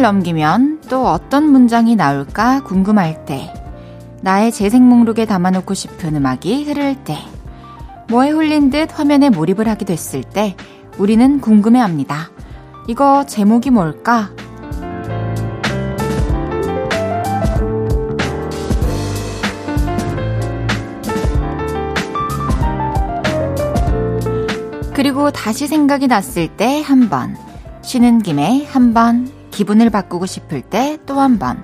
넘기면 또 어떤 문장이 나올까 궁금할 때, 나의 재생 목록에 담아놓고 싶은 음악이 흐를 때, 뭐에 홀린 듯 화면에 몰입을 하게 됐을 때, 우리는 궁금해 합니다. 이거 제목이 뭘까? 그리고 다시 생각이 났을 때 한 번, 쉬는 김에 한 번, 기분을 바꾸고 싶을 때 또 한 번,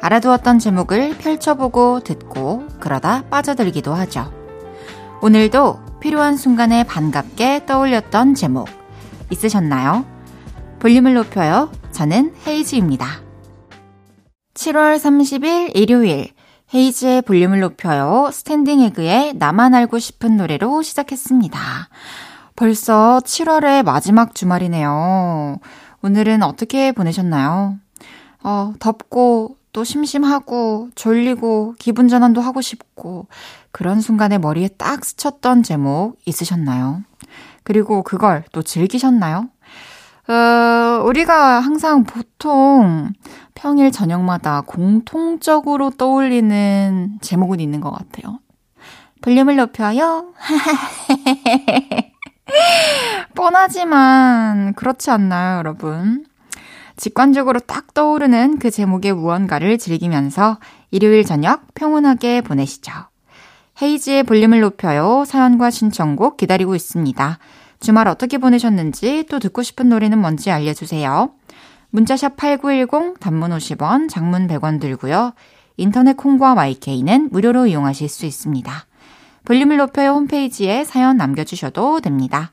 알아두었던 제목을 펼쳐보고 듣고 그러다 빠져들기도 하죠. 오늘도 필요한 순간에 반갑게 떠올렸던 제목 있으셨나요? 볼륨을 높여요. 저는 헤이즈입니다. 7월 30일 일요일 헤이즈의 볼륨을 높여요. 스탠딩 에그의 나만 알고 싶은 노래로 시작했습니다. 벌써 7월의 마지막 주말이네요. 오늘은 어떻게 보내셨나요? 어, 덥고 또 심심하고 졸리고 기분 전환도 하고 싶고 그런 순간에 머리에 딱 스쳤던 제목 있으셨나요? 그리고 그걸 또 즐기셨나요? 어, 우리가 항상 보통 평일 저녁마다 공통적으로 떠올리는 제목은 있는 것 같아요. 볼륨을 높여요? 뻔하지만 그렇지 않나요, 여러분? 직관적으로 딱 떠오르는 그 제목의 무언가를 즐기면서 일요일 저녁 평온하게 보내시죠. 헤이지의 볼륨을 높여요. 사연과 신청곡 기다리고 있습니다. 주말 어떻게 보내셨는지 또 듣고 싶은 노래는 뭔지 알려주세요. 문자샵 8910 단문 50원, 장문 100원 들고요. 인터넷 콩과 마이케이는 무료로 이용하실 수 있습니다. 볼륨을 높여요 홈페이지에 사연 남겨주셔도 됩니다.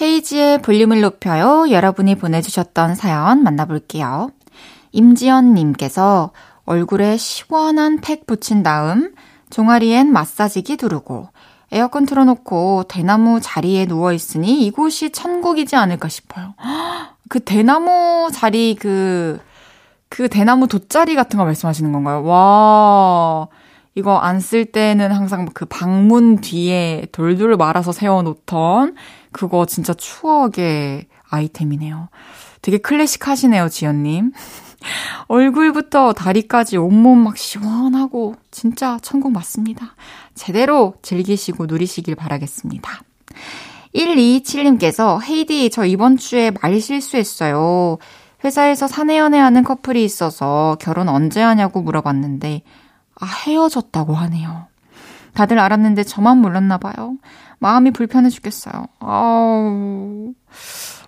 헤이지의 볼륨을 높여요. 여러분이 보내주셨던 사연 만나볼게요. 임지연님께서 얼굴에 시원한 팩 붙인 다음 종아리엔 마사지기 두르고 에어컨 틀어놓고 대나무 자리에 누워있으니 이곳이 천국이지 않을까 싶어요. 그 대나무 자리 그, 그 대나무 돗자리 같은 거 말씀하시는 건가요? 와, 이거 안 쓸 때는 항상 그 방문 뒤에 돌돌 말아서 세워놓던 그거 진짜 추억의 아이템이네요. 되게 클래식 하시네요, 지연님. 얼굴부터 다리까지 온몸 막 시원하고 진짜 천국 맞습니다. 제대로 즐기시고 누리시길 바라겠습니다. 127님께서 헤이디 저 이번 주에 말 실수했어요. 회사에서 사내연애하는 커플이 있어서 결혼 언제 하냐고 물어봤는데 아 헤어졌다고 하네요. 다들 알았는데 저만 몰랐나 봐요. 마음이 불편해 죽겠어요. 아우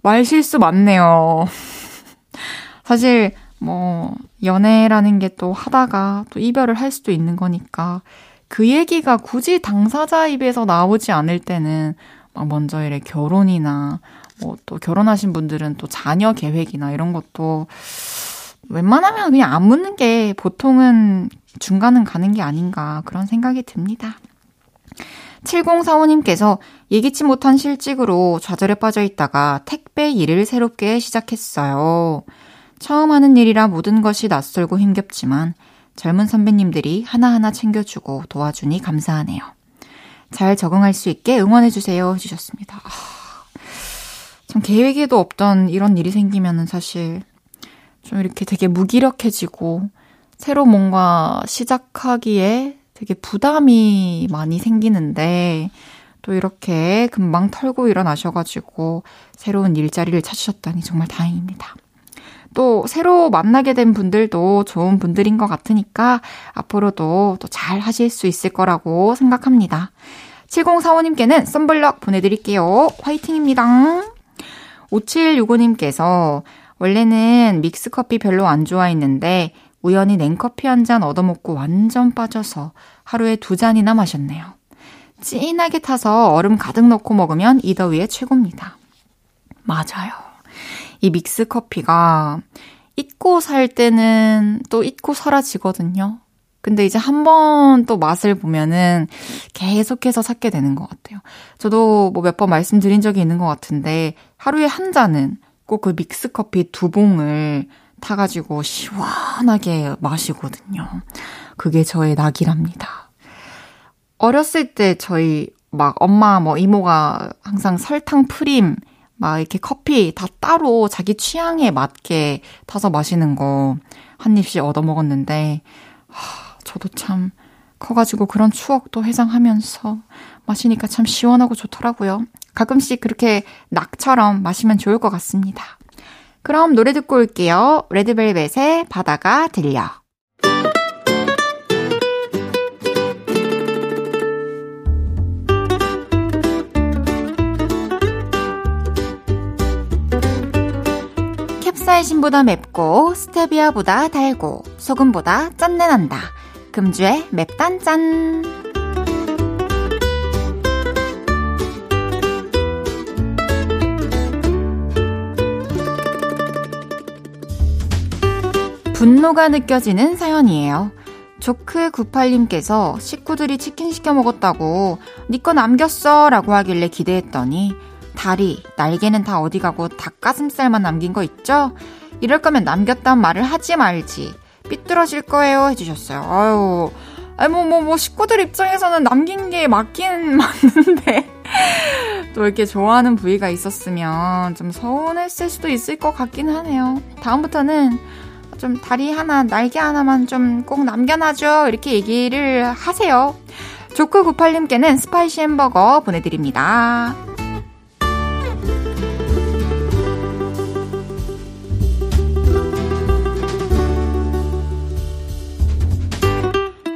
말 실수 많네요. 사실 뭐 연애라는 게 또 하다가 또 이별을 할 수도 있는 거니까 그 얘기가 굳이 당사자 입에서 나오지 않을 때는 막 먼저 이래 결혼이나 뭐 또 결혼하신 분들은 또 자녀 계획이나 이런 것도 웬만하면 그냥 안 묻는 게 보통은 중간은 가는 게 아닌가 그런 생각이 듭니다. 7045님께서 예기치 못한 실직으로 좌절에 빠져 있다가 택배 일을 새롭게 시작했어요. 처음 하는 일이라 모든 것이 낯설고 힘겹지만 젊은 선배님들이 하나하나 챙겨주고 도와주니 감사하네요. 잘 적응할 수 있게 응원해주세요. 해주셨습니다. 아, 참 계획에도 없던 이런 일이 생기면은 사실 좀 이렇게 되게 무기력해지고 새로 뭔가 시작하기에 되게 부담이 많이 생기는데 또 이렇게 금방 털고 일어나셔가지고 새로운 일자리를 찾으셨다니 정말 다행입니다. 또 새로 만나게 된 분들도 좋은 분들인 것 같으니까 앞으로도 또 잘 하실 수 있을 거라고 생각합니다. 7045님께는 썬블럭 보내드릴게요. 화이팅입니다. 5765님께서 원래는 믹스커피 별로 안 좋아했는데 우연히 냉커피 한 잔 얻어먹고 완전 빠져서 하루에 두 잔이나 마셨네요. 진하게 타서 얼음 가득 넣고 먹으면 이 더위에 최고입니다. 맞아요. 이 믹스 커피가 잊고 살 때는 또 잊고 사라지거든요. 근데 이제 한 번 또 맛을 보면은 계속해서 찾게 되는 것 같아요. 저도 뭐 몇 번 말씀드린 적이 있는 것 같은데 하루에 한 잔은 꼭 그 믹스 커피 두 봉을 타가지고 시원하게 마시거든요. 그게 저의 낙이랍니다. 어렸을 때 저희 막 엄마 뭐 이모가 항상 설탕 프림 막 이렇게 커피 다 따로 자기 취향에 맞게 타서 마시는 거 한 입씩 얻어 먹었는데 하, 저도 참 커가지고 그런 추억도 회상하면서 마시니까 참 시원하고 좋더라고요. 가끔씩 그렇게 낙처럼 마시면 좋을 것 같습니다. 그럼 노래 듣고 올게요. 레드벨벳의 바다가 들려. 캡사이신보다 맵고 스테비아보다 달고 소금보다 짠내 난다. 금주의 맵단짠. 분노가 느껴지는 사연이에요. 조크98님께서 식구들이 치킨 시켜 먹었다고 니거 남겼어 라고 하길래 기대했더니 다리, 날개는 다 어디 가고 닭가슴살만 남긴 거 있죠? 이럴 거면 남겼단 말을 하지 말지. 삐뚤어질 거예요. 해주셨어요. 아유. 아니, 뭐, 뭐, 뭐, 식구들 입장에서는 남긴 게 맞긴 맞는데. 또 이렇게 좋아하는 부위가 있었으면 좀 서운했을 수도 있을 것 같긴 하네요. 다음부터는 좀 다리 하나, 날개 하나만 좀 꼭 남겨놔줘. 이렇게 얘기를 하세요. 조크98님께는 spicy 햄버거 보내드립니다.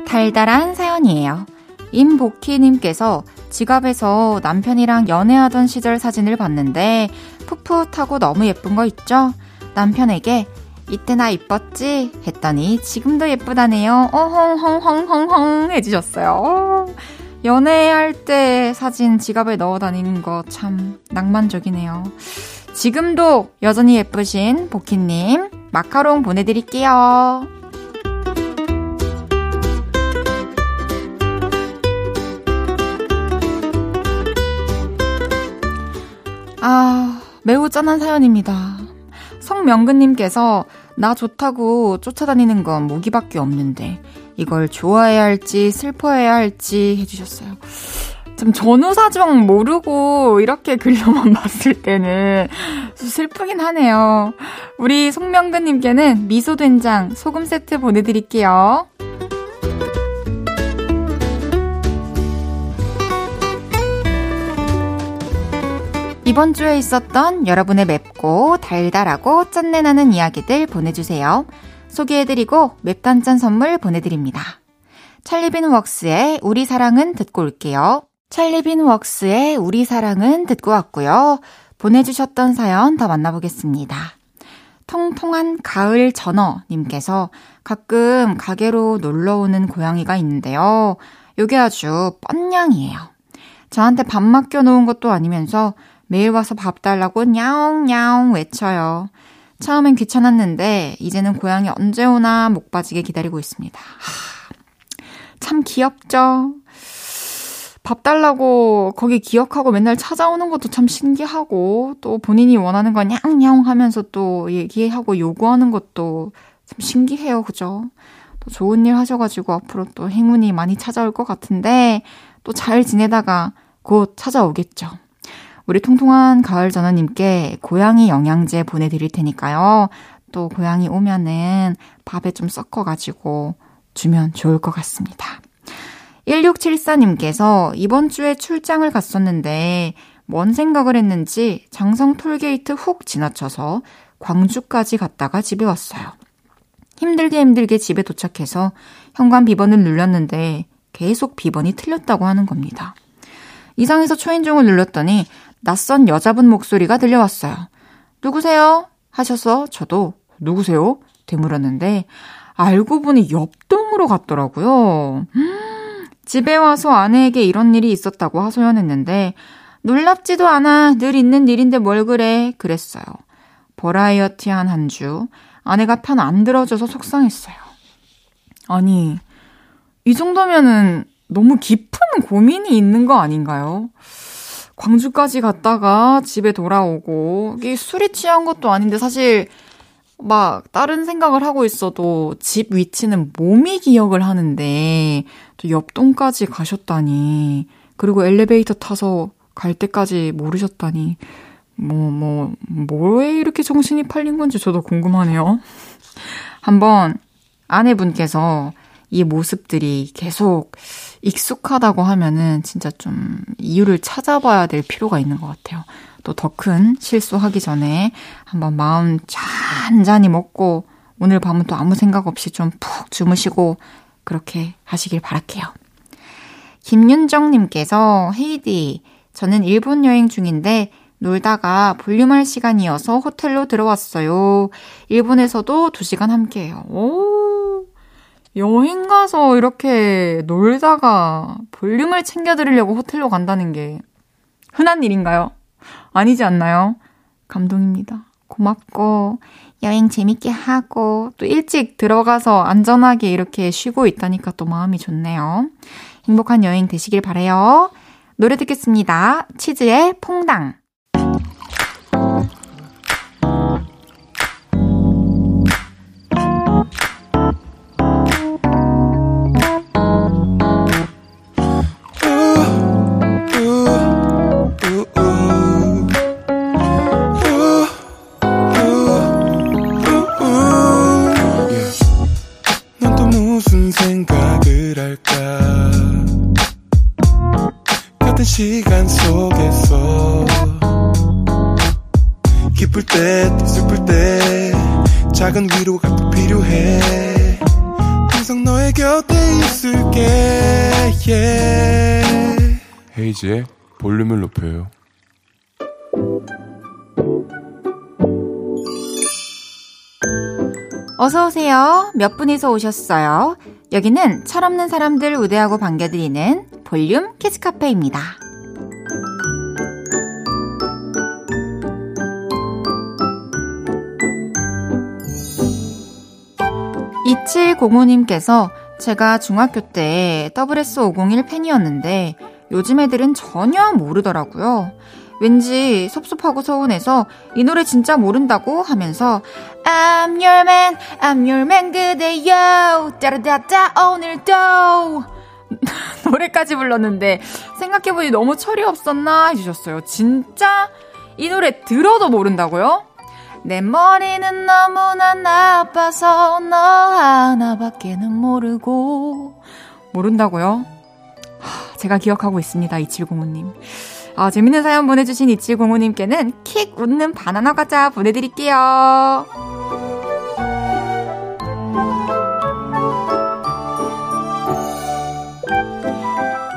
달달한 사연이에요. 임복희님께서 지갑에서 남편이랑 연애하던 시절 사진을 봤는데 풋풋하고 너무 예쁜 거 있죠? 남편에게 이때 나 이뻤지? 했더니 지금도 예쁘다네요. 어헝헝헝헝헝 해주셨어요. 연애할 때 사진 지갑에 넣어 다니는 거 참 낭만적이네요. 지금도 여전히 예쁘신 보키님 마카롱 보내드릴게요. 아, 매우 짠한 사연입니다. 성명근님께서 나 좋다고 쫓아다니는 건 모기밖에 없는데 이걸 좋아해야 할지 슬퍼해야 할지 해주셨어요. 좀 전후사정 모르고 이렇게 글로만 봤을 때는 슬프긴 하네요. 우리 송명근님께는 미소된장 소금 세트 보내드릴게요. 이번 주에 있었던 여러분의 맵고 달달하고 짠내나는 이야기들 보내주세요. 소개해드리고 맵단짠 선물 보내드립니다. 찰리빈 웍스의 우리 사랑은 듣고 올게요. 찰리빈 웍스의 우리 사랑은 듣고 왔고요. 보내주셨던 사연 더 만나보겠습니다. 통통한 가을 전어님께서 가끔 가게로 놀러 오는 고양이가 있는데요. 요게 아주 뻔냥이에요. 저한테 밥 맡겨놓은 것도 아니면서 매일 와서 밥 달라고 냐옹냐옹 외쳐요. 처음엔 귀찮았는데 이제는 고양이 언제 오나 목 빠지게 기다리고 있습니다. 하, 참 귀엽죠? 밥 달라고 거기 기억하고 맨날 찾아오는 것도 참 신기하고 또 본인이 원하는 거 냥냥 하면서 또 얘기하고 요구하는 것도 참 신기해요. 그죠? 또 좋은 일 하셔가지고 앞으로 또 행운이 많이 찾아올 것 같은데 또 잘 지내다가 곧 찾아오겠죠. 우리 통통한 가을 전원님께 고양이 영양제 보내드릴 테니까요. 또 고양이 오면은 밥에 좀 섞어가지고 주면 좋을 것 같습니다. 1674님께서 이번 주에 출장을 갔었는데 뭔 생각을 했는지 장성 톨게이트 훅 지나쳐서 광주까지 갔다가 집에 왔어요. 힘들게 힘들게 집에 도착해서 현관 비번을 눌렀는데 계속 비번이 틀렸다고 하는 겁니다. 이상해서 초인종을 눌렀더니 낯선 여자분 목소리가 들려왔어요. 누구세요? 하셔서 저도 누구세요? 되물었는데 알고 보니 옆동으로 갔더라고요. 집에 와서 아내에게 이런 일이 있었다고 하소연했는데 놀랍지도 않아 늘 있는 일인데 뭘 그래 그랬어요. 버라이어티한 한 주. 아내가 편 안 들어줘서 속상했어요. 아니, 이 정도면은 너무 깊은 고민이 있는 거 아닌가요? 광주까지 갔다가 집에 돌아오고, 이게 술이 취한 것도 아닌데 사실 막 다른 생각을 하고 있어도 집 위치는 몸이 기억을 하는데 또 옆동까지 가셨다니. 그리고 엘리베이터 타서 갈 때까지 모르셨다니. 뭐, 뭐, 뭐에 이렇게 정신이 팔린 건지 저도 궁금하네요. 한번 아내분께서 이 모습들이 계속 익숙하다고 하면은 진짜 좀 이유를 찾아봐야 될 필요가 있는 것 같아요. 또 더 큰 실수하기 전에 한번 마음 잔잔히 먹고 오늘 밤은 또 아무 생각 없이 좀 푹 주무시고 그렇게 하시길 바랄게요. 김윤정님께서 헤이디, 저는 일본 여행 중인데 놀다가 볼륨할 시간이어서 호텔로 들어왔어요. 일본에서도 2시간 함께해요. 오, 여행 가서 이렇게 놀다가 볼륨을 챙겨드리려고 호텔로 간다는 게 흔한 일인가요? 아니지 않나요? 감동입니다. 고맙고, 여행 재밌게 하고, 또 일찍 들어가서 안전하게 이렇게 쉬고 있다니까 또 마음이 좋네요. 행복한 여행 되시길 바래요. 노래 듣겠습니다. 치즈의 퐁당. 헤이지의 볼륨을 높여요. 어서오세요. 몇 분이서 오셨어요? 여기는 철없는 사람들 우대하고 반겨드리는 볼륨 키즈카페입니다. 2705님께서 제가 중학교 때 WS501 팬이었는데 요즘 애들은 전혀 모르더라고요. 왠지 섭섭하고 서운해서 이 노래 진짜 모른다고 하면서 I'm your man, I'm your man 그대여 따라다다 오늘도 노래까지 불렀는데 생각해보니 너무 철이 없었나 해주셨어요. 진짜 이 노래 들어도 모른다고요? 내 머리는 너무나 나빠서 너 하나밖에는 모르고 모른다고요? 제가 기억하고 있습니다. 2705님. 아, 재밌는 사연 보내주신 2705님께는 킥 웃는 바나나 과자 보내드릴게요.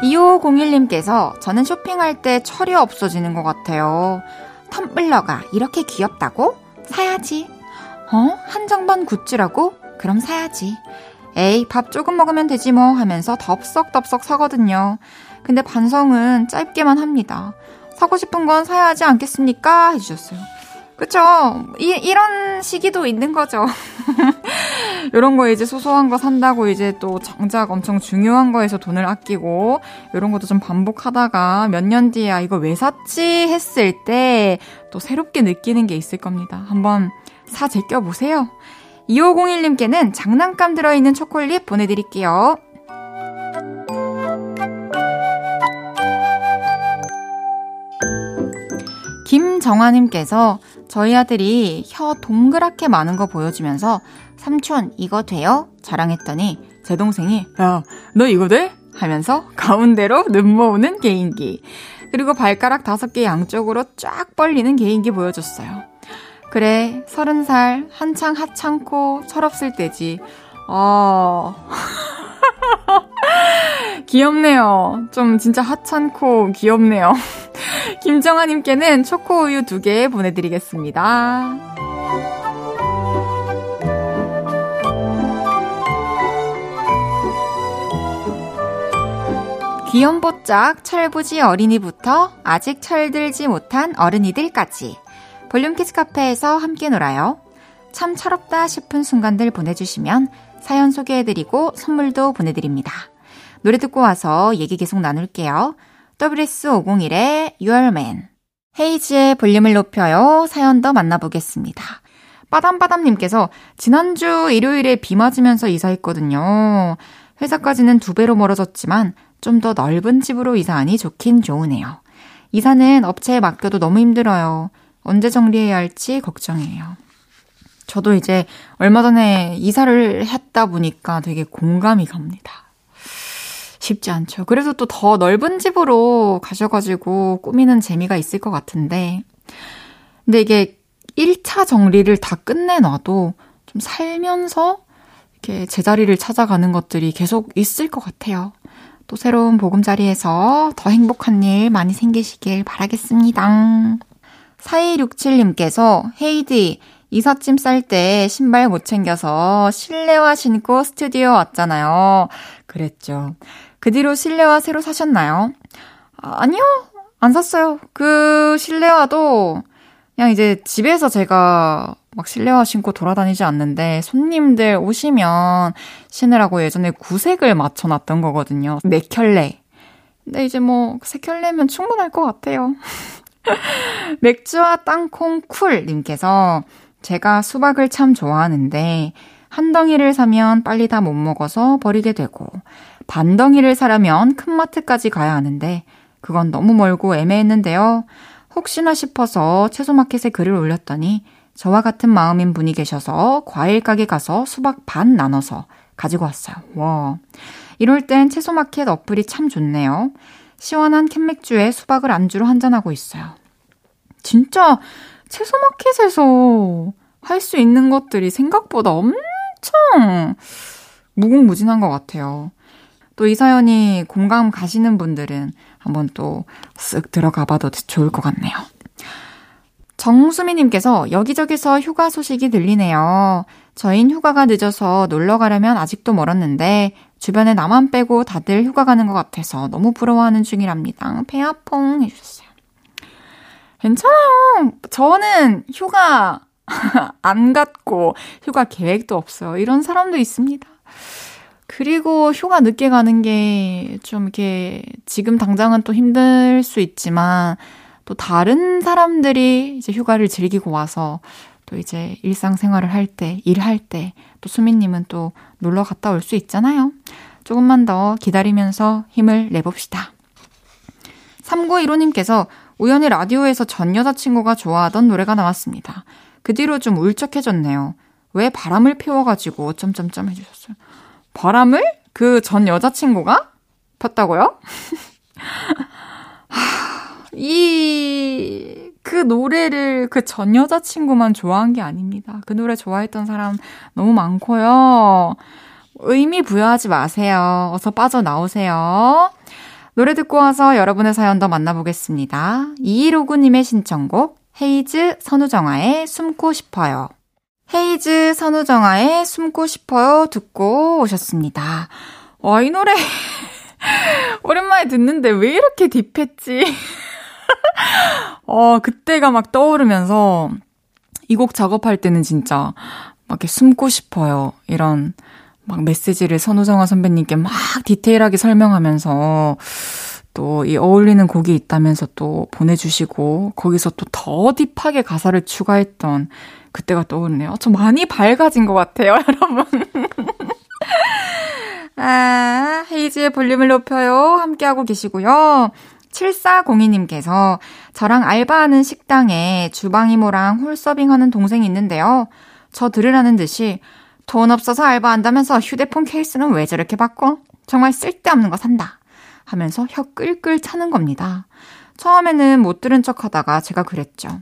2501님께서 저는 쇼핑할 때 철이 없어지는 것 같아요. 텀블러가 이렇게 귀엽다고? 사야지. 어? 한정판 굿즈라고? 그럼 사야지. 에이, 밥 조금 먹으면 되지 뭐 하면서 덥석덥석 사거든요. 근데 반성은 짧게만 합니다. 사고 싶은 건 사야 하지 않겠습니까? 해주셨어요. 그쵸? 이, 이런 시기도 있는 거죠. 이런 거 이제 소소한 거 산다고 이제 또 정작 엄청 중요한 거에서 돈을 아끼고 이런 것도 좀 반복하다가 몇 년 뒤에 아, 이거 왜 샀지? 했을 때 또 새롭게 느끼는 게 있을 겁니다. 한번 사 제껴보세요. 2501님께는 장난감 들어있는 초콜릿 보내드릴게요. 김정아님께서 저희 아들이 혀 동그랗게 많은 거 보여주면서 삼촌 이거 돼요? 자랑했더니 제 동생이 야 너 이거 돼? 하면서 가운데로 눈 모으는 개인기 그리고 발가락 다섯 개 양쪽으로 쫙 벌리는 개인기 보여줬어요. 그래, 서른 살, 한창 하찮고 철없을 때지. 어. 귀엽네요. 좀 진짜 하찮고 귀엽네요. 김정아님께는 초코우유 두개 보내드리겠습니다. 귀염뽀짝 철부지 어린이부터 아직 철들지 못한 어른이들까지 볼륨 키즈 카페에서 함께 놀아요. 참 철없다 싶은 순간들 보내주시면 사연 소개해드리고 선물도 보내드립니다. 노래 듣고 와서 얘기 계속 나눌게요. SS501의 U R Man. 헤이즈의 볼륨을 높여요. 사연 더 만나보겠습니다. 빠담빠담님께서 지난주 일요일에 비 맞으면서 이사했거든요. 회사까지는 두 배로 멀어졌지만 좀 더 넓은 집으로 이사하니 좋긴 좋으네요. 이사는 업체에 맡겨도 너무 힘들어요. 언제 정리해야 할지 걱정이에요. 저도 이제 얼마 전에 이사를 했다 보니까 되게 공감이 갑니다. 쉽지 않죠. 그래서 또 더 넓은 집으로 가셔가지고 꾸미는 재미가 있을 것 같은데. 근데 이게 1차 정리를 다 끝내놔도 좀 살면서 이렇게 제자리를 찾아가는 것들이 계속 있을 것 같아요. 또 새로운 보금자리에서 더 행복한 일 많이 생기시길 바라겠습니다. 4267님께서 헤이디 이삿짐 쌀 때 신발 못 챙겨서 실내화 신고 스튜디오 왔잖아요. 그랬죠. 그 뒤로 실내화 새로 사셨나요? 아, 아니요. 안 샀어요. 그 실내화도 그냥 이제 집에서 제가 막 실내화 신고 돌아다니지 않는데 손님들 오시면 신으라고 예전에 구색을 맞춰놨던 거거든요. 네 켤레. 근데 이제 뭐 세 켤레면 충분할 것 같아요. 맥주와 땅콩 쿨님께서 제가 수박을 참 좋아하는데 한 덩이를 사면 빨리 다 못 먹어서 버리게 되고 반 덩이를 사려면 큰 마트까지 가야 하는데 그건 너무 멀고 애매했는데요. 혹시나 싶어서 채소마켓에 글을 올렸더니 저와 같은 마음인 분이 계셔서 과일 가게 가서 수박 반 나눠서 가지고 왔어요. 와. 이럴 땐 채소마켓 어플이 참 좋네요. 시원한 캔맥주에 수박을 안주로 한잔하고 있어요. 진짜 채소마켓에서 할 수 있는 것들이 생각보다 엄청 무궁무진한 것 같아요. 또 이 사연이 공감 가시는 분들은 한번 또 쓱 들어가 봐도 좋을 것 같네요. 정수미님께서 여기저기서 휴가 소식이 들리네요. 저흰 휴가가 늦어서 놀러 가려면 아직도 멀었는데 주변에 나만 빼고 다들 휴가 가는 것 같아서 너무 부러워하는 중이랍니다. 배아퐁 해주셨어요. 괜찮아요. 저는 휴가 안 갔고 휴가 계획도 없어요. 이런 사람도 있습니다. 그리고 휴가 늦게 가는 게 좀 이렇게 지금 당장은 또 힘들 수 있지만 또 다른 사람들이 이제 휴가를 즐기고 와서 또 이제 일상생활을 할 때, 일할 때, 또 수민님은 또 놀러 갔다 올 수 있잖아요. 조금만 더 기다리면서 힘을 내봅시다. 3915님께서 우연히 라디오에서 전 여자친구가 좋아하던 노래가 나왔습니다. 그 뒤로 좀 울적해졌네요. 왜 바람을 피워가지고 점점점 해주셨어요. 바람을? 그 전 여자친구가? 폈다고요? 이, 그 노래를 그 전 여자친구만 좋아한 게 아닙니다. 그 노래 좋아했던 사람 너무 많고요. 의미 부여하지 마세요. 어서 빠져나오세요. 노래 듣고 와서 여러분의 사연 더 만나보겠습니다. 2159님의 신청곡, 헤이즈 선우정아의 숨고 싶어요. 헤이즈 선우정아의 숨고 싶어요 듣고 오셨습니다. 와, 이 노래 오랜만에 듣는데 왜 이렇게 딥했지? 어, 그때가 막 떠오르면서 이 곡 작업할 때는 진짜 막 이렇게 숨고 싶어요. 이런 막 메시지를 선우정아 선배님께 막 디테일하게 설명하면서 또 이 어울리는 곡이 있다면서 또 보내주시고 거기서 또 더 딥하게 가사를 추가했던 그때가 떠오르네요. 저 많이 밝아진 것 같아요, 여러분. 아, 헤이즈의 볼륨을 높여요. 함께하고 계시고요. 7402님께서 저랑 알바하는 식당에 주방 이모랑 홀 서빙 하는 동생이 있는데요. 저 들으라는 듯이 돈 없어서 알바한다면서 휴대폰 케이스는 왜 저렇게 바꿔? 정말 쓸데없는 거 산다. 하면서 혀 끌끌 차는 겁니다. 처음에는 못 들은 척 하다가 제가 그랬죠.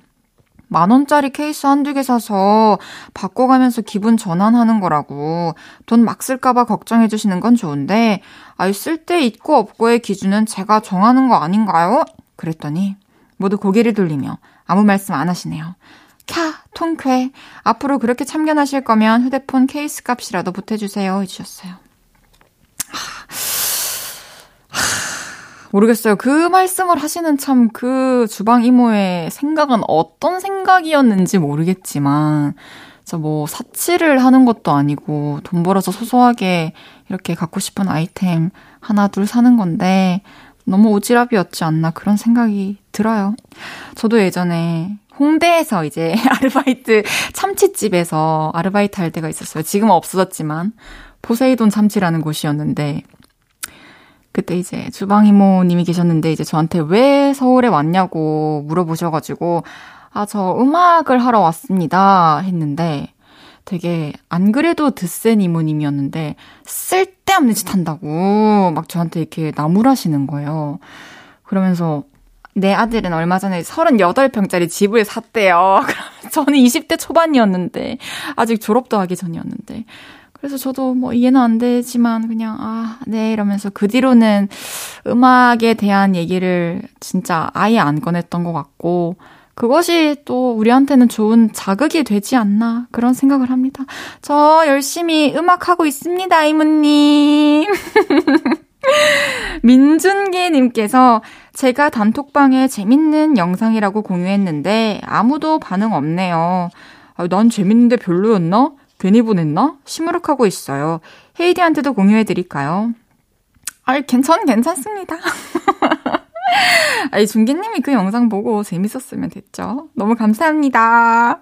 만 원짜리 케이스 한두 개 사서 바꿔가면서 기분 전환하는 거라고 돈 막 쓸까봐 걱정해 주시는 건 좋은데 아이 쓸데 있고 없고의 기준은 제가 정하는 거 아닌가요? 그랬더니 모두 고개를 돌리며 아무 말씀 안 하시네요. 캬, 통쾌. 앞으로 그렇게 참견하실 거면 휴대폰 케이스 값이라도 보태주세요. 해주셨어요. 모르겠어요. 그 말씀을 하시는 참 그 주방 이모의 생각은 어떤 생각이었는지 모르겠지만, 저뭐 사치를 하는 것도 아니고 돈 벌어서 소소하게 이렇게 갖고 싶은 아이템 하나 둘 사는 건데 너무 오지랖이었지 않나 그런 생각이 들어요. 저도 예전에 홍대에서 이제 아르바이트 참치집에서 아르바이트 할 때가 있었어요. 지금은 없어졌지만 포세이돈 참치라는 곳이었는데 그때 이제 주방 이모님이 계셨는데 이제 저한테 왜 서울에 왔냐고 물어보셔가지고 아 저 음악을 하러 왔습니다 했는데 되게 안 그래도 드센 이모님이었는데 쓸데없는 짓 한다고 막 저한테 이렇게 나무라시는 거예요. 그러면서 내 아들은 얼마 전에 38평짜리 집을 샀대요. 저는 20대 초반이었는데 아직 졸업도 하기 전이었는데 그래서 저도 뭐 이해는 안 되지만 그냥 아, 네 이러면서 그 뒤로는 음악에 대한 얘기를 진짜 아예 안 꺼냈던 것 같고 그것이 또 우리한테는 좋은 자극이 되지 않나 그런 생각을 합니다. 저 열심히 음악하고 있습니다, 이모님. 민준기님께서 제가 단톡방에 재밌는 영상이라고 공유했는데 아무도 반응 없네요. 아, 난 재밌는데 별로였나? 괜히 보냈나? 시무룩하고 있어요. 헤이디한테도 공유해드릴까요? 아, 괜찮, 괜찮습니다. 아니, 중기님이 그 영상 보고 재밌었으면 됐죠. 너무 감사합니다.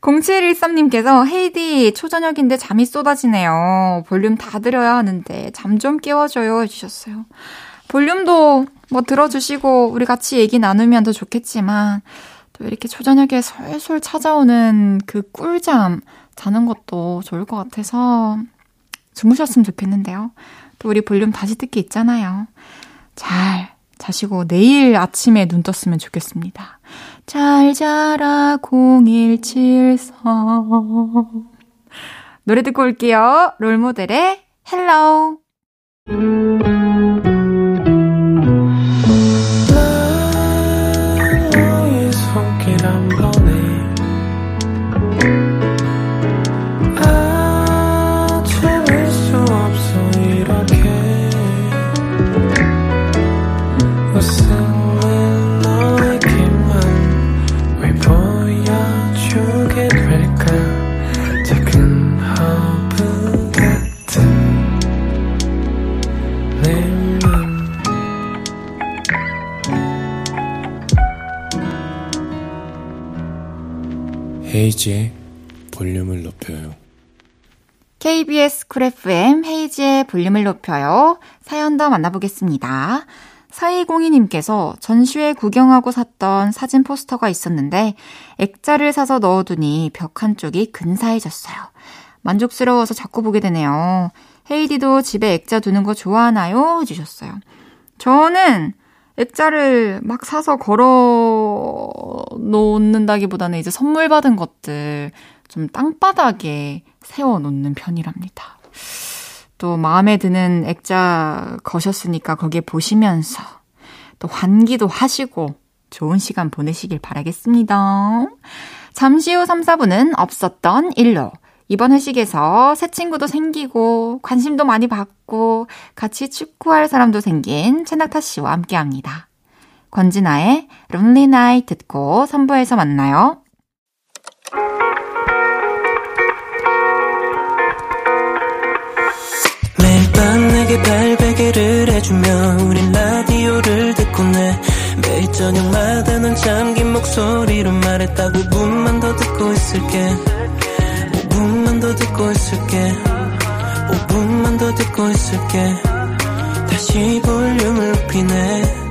0713님께서 헤이디 초저녁인데 잠이 쏟아지네요. 볼륨 다 들어야 하는데 잠 좀 깨워줘요 해주셨어요. 볼륨도 뭐 들어주시고 우리 같이 얘기 나누면 더 좋겠지만 또 이렇게 초저녁에 솔솔 찾아오는 그 꿀잠 자는 것도 좋을 것 같아서 주무셨으면 좋겠는데요. 또 우리 볼륨 다시 듣기 있잖아요. 잘 자시고 내일 아침에 눈 떴으면 좋겠습니다. 잘 자라 0173 노래 듣고 올게요. 롤모델의 헬로우 헤이즈의 볼륨을 높여요. KBS Cool FM 헤이즈의 볼륨을 높여요. 사연 더 만나보겠습니다. 4202님께서 전시회 구경하고 샀던 사진 포스터가 있었는데 액자를 사서 넣어두니 벽 한쪽이 근사해졌어요. 만족스러워서 자꾸 보게 되네요. 헤이즈도 집에 액자 두는 거 좋아하나요? 해주셨어요. 저는 액자를 막 사서 걸어 놓는다기보다는 이제 선물 받은 것들 좀 땅바닥에 세워 놓는 편이랍니다. 또 마음에 드는 액자 거셨으니까 거기에 보시면서 또 환기도 하시고 좋은 시간 보내시길 바라겠습니다. 잠시 후 3, 4분은 없었던 일로 이번 회식에서 새 친구도 생기고 관심도 많이 받고 같이 축구할 사람도 생긴 최낙타 씨와 함께 합니다. 권진아의 Lonely Night 듣고 3부에서 만나요. 매일 밤 내게 발베개를 해주며 우린 라디오를 듣고 내 매일 저녁마다 넌 잠긴 목소리로 말했다 5분만 더 듣고 있을게. 5분만 더 듣고 있을게. 5분만 더 듣고 있을게. 다시 볼륨을 높이네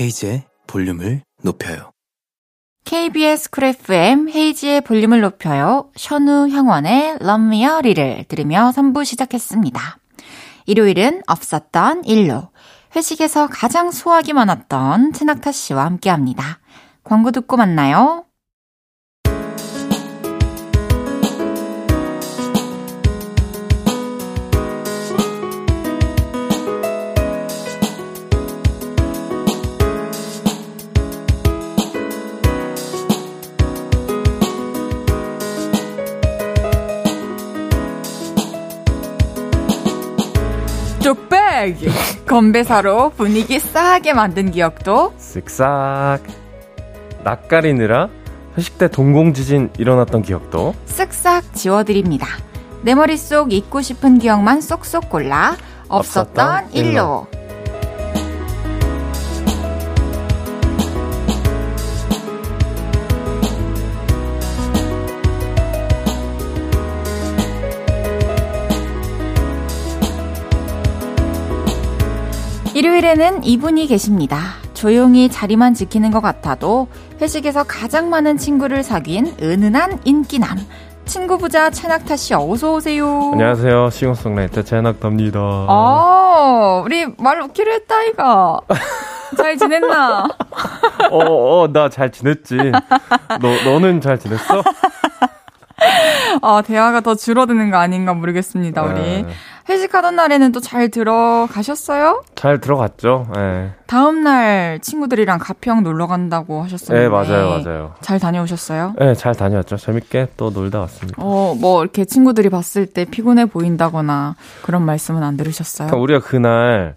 헤이즈의 볼륨을 높여요 KBS Cool FM 헤이즈의 볼륨을 높여요. 션우 향원의 Love Me a 를 들으며 3부 시작했습니다. 일요일은 없었던 일로 회식에서 가장 수확이 많았던 최낙타 씨와 함께 합니다. 광고 듣고 만나요. 족백! 건배사로 분위기 싸하게 만든 기억도 쓱싹. 낯가리느라 회식 때 동공지진 일어났던 기억도 쓱싹 지워드립니다. 내 머릿속 잊고 싶은 기억만 쏙쏙 골라 없었던, 없었던 일로. 일 요일에는 이분이 계십니다. 조용히 자리만 지키는 것 같아도 회식에서 가장 많은 친구를 사귄 은은한 인기남. 친구 부자 최낙타 씨 어서 오세요. 안녕하세요. 싱어송라이터 최낙타입니다. 아, 우리 말 놓기로 했다 이가. 잘 지냈나? 어, 어, 나 잘 지냈지. 너 너는 잘 지냈어? 아, 대화가 더 줄어드는 거 아닌가 모르겠습니다, 우리. 네. 회식하던 날에는 또 잘 들어가셨어요? 잘 들어갔죠. 네. 다음 날 친구들이랑 가평 놀러 간다고 하셨었는데. 네, 맞아요, 맞아요. 잘 다녀오셨어요? 네, 잘 다녀왔죠. 재밌게 또 놀다 왔습니다. 어, 뭐 이렇게 친구들이 봤을 때 피곤해 보인다거나 그런 말씀은 안 들으셨어요? 그러니까 우리가 그날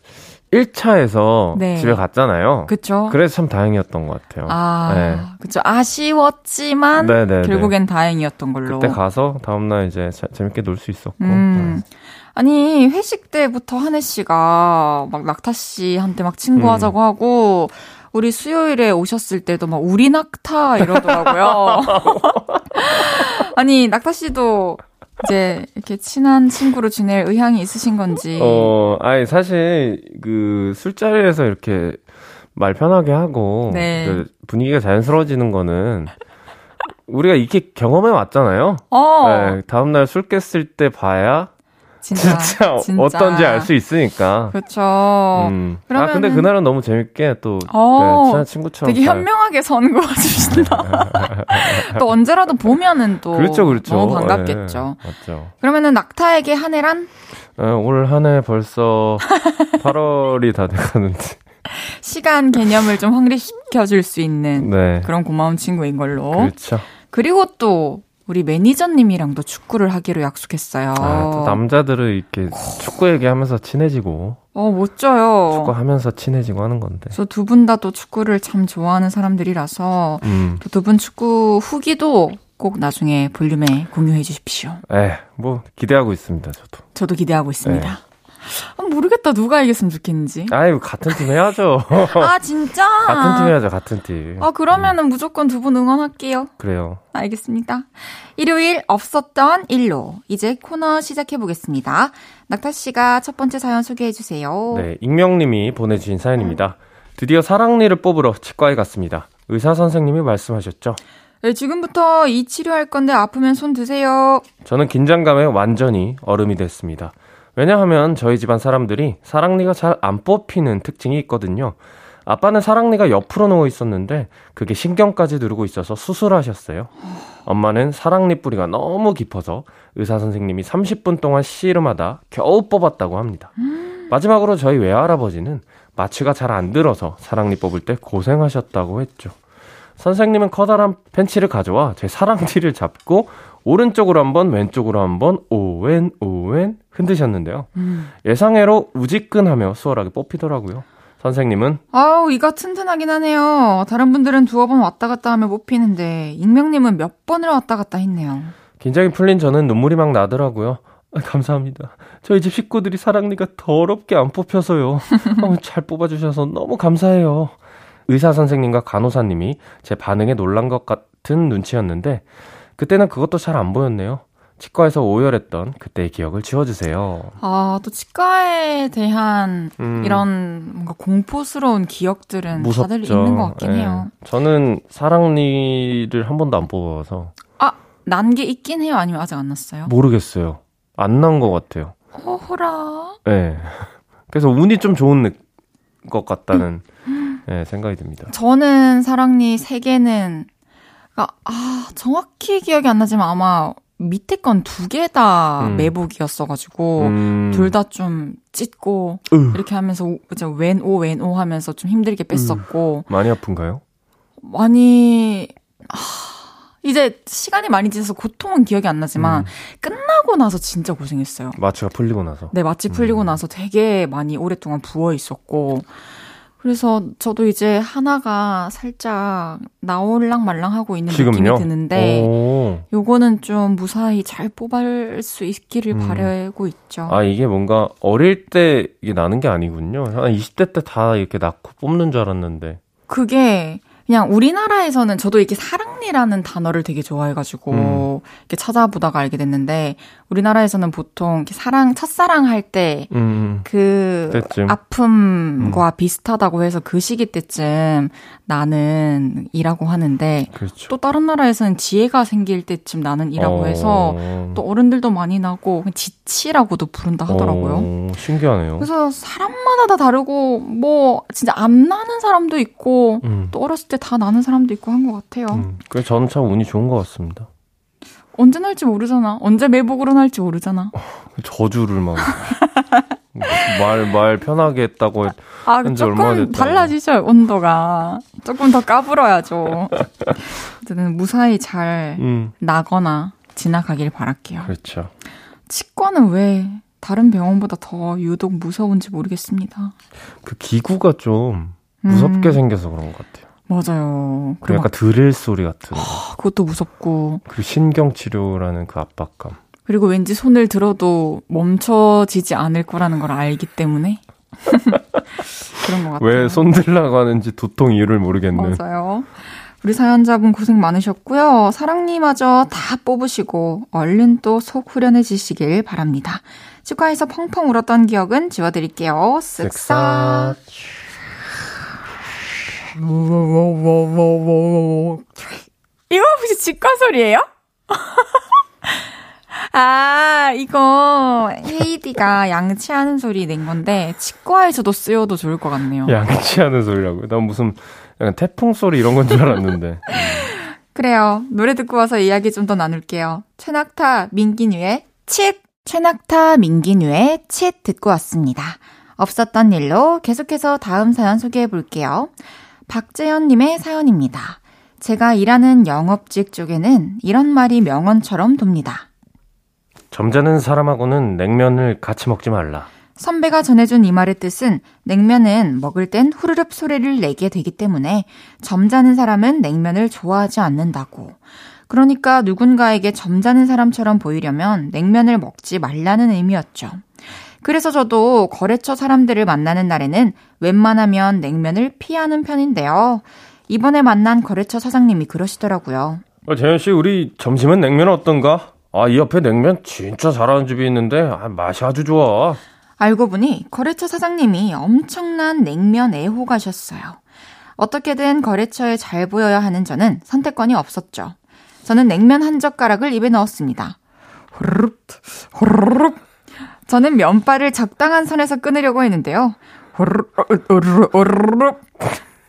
1차에서 네. 집에 갔잖아요. 그쵸. 그래서 참 다행이었던 것 같아요. 아, 네. 그쵸. 아쉬웠지만 네네네. 결국엔 다행이었던 걸로. 그때 가서 다음날 이제 자, 재밌게 놀 수 있었고. 음. 네. 아니, 회식 때부터 한혜 씨가 막 낙타 씨한테 막 친구하자고 음. 하고, 우리 수요일에 오셨을 때도 막 우리 낙타 이러더라고요. 아니, 낙타 씨도 이제 이렇게 친한 친구로 지낼 의향이 있으신 건지. 어, 아니, 사실 그 술자리에서 이렇게 말 편하게 하고 네. 그 분위기가 자연스러워지는 거는 우리가 이렇게 경험해 왔잖아요. 어. 네, 다음날 술 깼을 때 봐야 진짜, 진짜, 진짜. 어떤지 알 수 있으니까. 그렇죠. 음. 아 근데 그날은 너무 재밌게 또 어, 네, 친한 친구처럼 되게 잘. 현명하게 선거 주신다. 또 언제라도 보면은 또 그렇죠, 그렇죠. 너무 반갑겠죠. 네, 맞죠. 그러면은 낙타에게 한 해란? 네, 올한 해 벌써 8월이 다 돼가는데. 시간 개념을 좀 확립시켜 줄 수 있는 네. 그런 고마운 친구인 걸로. 그렇죠. 그리고 또 우리 매니저님이랑도 축구를 하기로 약속했어요. 아, 또 남자들은 이렇게 축구 얘기하면서 친해지고. 어, 멋져요. 축구하면서 친해지고 하는 건데. 저 두 분 다 또 축구를 참 좋아하는 사람들이라서 음. 또두 분 축구 후기도 꼭 나중에 볼륨에 공유해 주십시오. 에, 뭐 기대하고 있습니다, 저도. 저도 기대하고 있습니다. 에. 아, 모르겠다. 누가 이겼으면 좋겠는지. 아유, 같은 팀 해야죠. 아, 진짜? 같은 팀 해야죠, 같은 팀. 아, 그러면은 음. 무조건 두 분 응원할게요. 그래요. 알겠습니다. 일요일 없었던 일로. 이제 코너 시작해 보겠습니다. 낙타 씨가 첫 번째 사연 소개해 주세요. 네, 익명님이 보내주신 사연입니다. 드디어 사랑니를 뽑으러 치과에 갔습니다. 의사 선생님이 말씀하셨죠. 네, 지금부터 이 치료할 건데 아프면 손 드세요. 저는 긴장감에 완전히 얼음이 됐습니다. 왜냐하면 저희 집안 사람들이 사랑니가 잘 안 뽑히는 특징이 있거든요. 아빠는 사랑니가 옆으로 누워 있었는데 그게 신경까지 누르고 있어서 수술하셨어요. 엄마는 사랑니 뿌리가 너무 깊어서 의사 선생님이 30분 동안 씨름하다 겨우 뽑았다고 합니다. 마지막으로 저희 외할아버지는 마취가 잘 안 들어서 사랑니 뽑을 때 고생하셨다고 했죠. 선생님은 커다란 펜치를 가져와 제 사랑니를 잡고 오른쪽으로 한번 왼쪽으로 한번 오 웬 오웬 흔드셨는데요. 음. 예상외로 우지끈하며 수월하게 뽑히더라고요. 선생님은 아우 이가 튼튼하긴 하네요. 다른 분들은 두어 번 왔다 갔다 하며 뽑히는데 익명님은 몇 번을 왔다 갔다 했네요. 긴장이 풀린 저는 눈물이 막 나더라고요. 아, 감사합니다. 저희 집 식구들이 사랑니가 더럽게 안 뽑혀서요. 어, 잘 뽑아주셔서 너무 감사해요. 의사 선생님과 간호사님이 제 반응에 놀란 것 같은 눈치였는데 그때는 그것도 잘 안 보였네요. 치과에서 오열했던 그때의 기억을 지워주세요. 아, 또 치과에 대한 음. 이런 뭔가 공포스러운 기억들은 무섭죠. 다들 있는 것 같긴 네. 해요. 저는 사랑니를 한 번도 안 뽑아서. 아, 난 게 있긴 해요? 아니면 아직 안 났어요? 모르겠어요. 안 난 것 같아요. 어허라. 네. 그래서 운이 좀 좋은 것 같다는 네, 생각이 듭니다. 저는 사랑니 3개는 아, 아, 정확히 기억이 안 나지만 아마 밑에 건 두 개다 음. 매복이었어가지고 음. 둘다 좀 찢고 으. 이렇게 하면서 이제 왼오 왼오 하면서 좀 힘들게 뺐었고 많이 아픈가요? 많이 아, 이제 시간이 많이 지나서 고통은 기억이 안 나지만 음. 끝나고 나서 진짜 고생했어요. 마취가 풀리고 나서. 네, 마취 풀리고 음. 나서 되게 많이 오랫동안 부어 있었고 그래서 저도 이제 하나가 살짝 나올랑 말랑 하고 있는 지금요? 느낌이 드는데 오. 요거는 좀 무사히 잘 뽑을 수 있기를 음. 바라고 있죠. 아 이게 뭔가 어릴 때 이게 나는 게 아니군요. 한 20대 때 다 이렇게 낳고 뽑는 줄 알았는데. 그게 그냥 우리나라에서는 저도 이렇게 사랑니라는 단어를 되게 좋아해가지고 음. 이렇게 찾아보다가 알게 됐는데 우리나라에서는 보통 이렇게 사랑 첫사랑 할 때그 음. 그 아픔과 음. 비슷하다고 해서 그 시기 때쯤 나는 이라고 하는데 그렇죠. 또 다른 나라에서는 지혜가 생길 때쯤 나는 이라고 어. 해서 또 어른들도 많이 나고 지치라고도 부른다 하더라고요. 어. 신기하네요. 그래서 사람마다 다 다르고 뭐 진짜 안 나는 사람도 있고 음. 또 어렸을 때다 나는 사람도 있고 한 것 같아요. 음. 그래서 저는 참 운이 좋은 것 같습니다. 언제 날지 모르잖아. 언제 매복으로 날지 모르잖아. 어, 저주를 막. 말, 말 편하게 했다고 아, 조금 달라지죠, 온도가. 조금 더 까불어야죠. 어쨌든 무사히 잘 음. 나거나 지나가길 바랄게요. 그렇죠. 치과는 왜 다른 병원보다 더 유독 무서운지 모르겠습니다. 그 기구가 좀 무섭게 음. 생겨서 그런 것 같아요. 맞아요. 그 약간 드릴 소리 같은. 아, 그것도 무섭고. 그 신경 치료라는 그 압박감. 그리고 왠지 손을 들어도 멈춰지지 않을 거라는 걸 알기 때문에. 그런 것 같아요. 왜 손들라고 하는지 도통 이유를 모르겠네. 맞아요. 우리 사연자분 고생 많으셨고요. 사랑니마저 다 뽑으시고 얼른 또 속 후련해지시길 바랍니다. 치과에서 펑펑 울었던 기억은 지워드릴게요. 쓱싹. 이거 혹시 치과 소리예요? 아, 이거 헤이디가 양치하는 소리 낸 건데 치과에서도 쓰여도 좋을 것 같네요. 양치하는 소리라고요? 난 무슨 약간 태풍 소리 이런 건 줄 알았는데. 그래요. 노래 듣고 와서 이야기 좀 더 나눌게요. 최낙타 민기뉴의 칫! 최낙타 민기뉴의 칫 듣고 왔습니다. 없었던 일로 계속해서 다음 사연 소개해 볼게요. 박재현님의 사연입니다. 제가 일하는 영업직 쪽에는 이런 말이 명언처럼 돕니다. 점잖은 사람하고는 냉면을 같이 먹지 말라. 선배가 전해준 이 말의 뜻은 냉면은 먹을 땐 후루룩 소리를 내게 되기 때문에 점잖은 사람은 냉면을 좋아하지 않는다고. 그러니까 누군가에게 점잖은 사람처럼 보이려면 냉면을 먹지 말라는 의미였죠. 그래서 저도 거래처 사람들을 만나는 날에는 웬만하면 냉면을 피하는 편인데요. 이번에 만난 거래처 사장님이 그러시더라고요. 어, 재현 씨, 우리 점심은 냉면 어떤가? 아, 이 옆에 냉면 진짜 잘하는 집이 있는데 아, 맛이 아주 좋아. 알고 보니 거래처 사장님이 엄청난 냉면 애호가셨어요. 어떻게든 거래처에 잘 보여야 하는 저는 선택권이 없었죠. 저는 냉면 한 젓가락을 입에 넣었습니다. 호르륵, 호르륵. 저는 면발을 적당한 선에서 끊으려고 했는데요.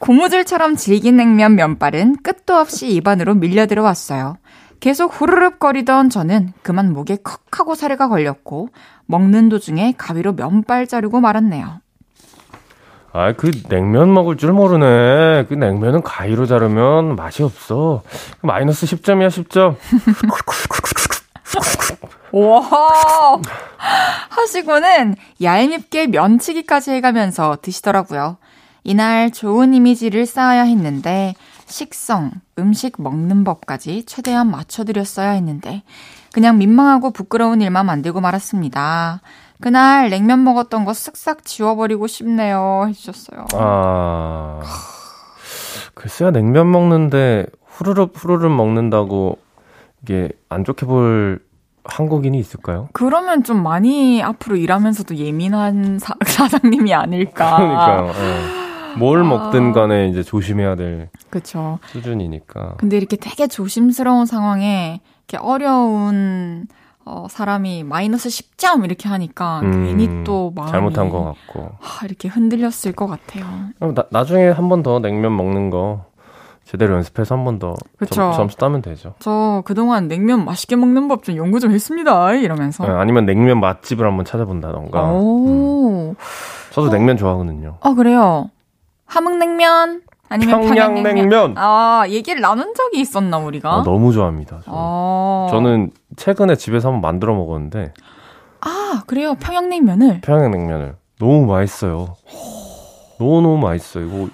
고무줄처럼 질긴 냉면 면발은 끝도 없이 입안으로 밀려 들어왔어요. 계속 후루룩 거리던 저는 그만 목에 컥 하고 사례가 걸렸고 먹는 도중에 가위로 면발 자르고 말았네요. 아, 그 냉면 먹을 줄 모르네. 그 냉면은 가위로 자르면 맛이 없어. 마이너스 10점이야, 10점. 와 하시고는 얄밉게 면치기까지 해가면서 드시더라고요. 이날 좋은 이미지를 쌓아야 했는데 식성, 음식 먹는 법까지 최대한 맞춰드렸어야 했는데 그냥 민망하고 부끄러운 일만 만들고 말았습니다. 그날 냉면 먹었던 거 쓱싹 지워버리고 싶네요. 해주셨어요. 아. 글쎄요, 냉면 먹는데 후루룩 후루룩 먹는다고 이게 안 좋게 볼 한국인이 있을까요? 그러면 좀 많이 앞으로 일하면서도 예민한 사, 사장님이 아닐까. 그러니까요. 네. 뭘 아. 먹든 간에 이제 조심해야 될 그쵸. 수준이니까. 근데 이렇게 되게 조심스러운 상황에 이렇게 어려운 어, 사람이 마이너스 10점 이렇게 하니까 음, 괜히 또 마음이 잘못한 것 같고 아, 이렇게 흔들렸을 것 같아요. 나, 나중에 한 번 더 냉면 먹는 거 제대로 연습해서 한 번 더 점수 따면 되죠. 저 그동안 냉면 맛있게 먹는 법 좀 연구 좀 했습니다. 이러면서. 네, 아니면 냉면 맛집을 한번 찾아본다던가. 오. 음. 저도 어. 냉면 좋아하거든요. 아, 그래요? 함흥냉면 아니면 평양냉면. 아, 얘기를 나눈 적이 있었나, 우리가? 아, 너무 좋아합니다. 저는. 어. 저는 최근에 집에서 한번 만들어 먹었는데 아, 그래요. 평양냉면을. 평양냉면을 너무 맛있어요. 너무 너무 맛있어요. 이거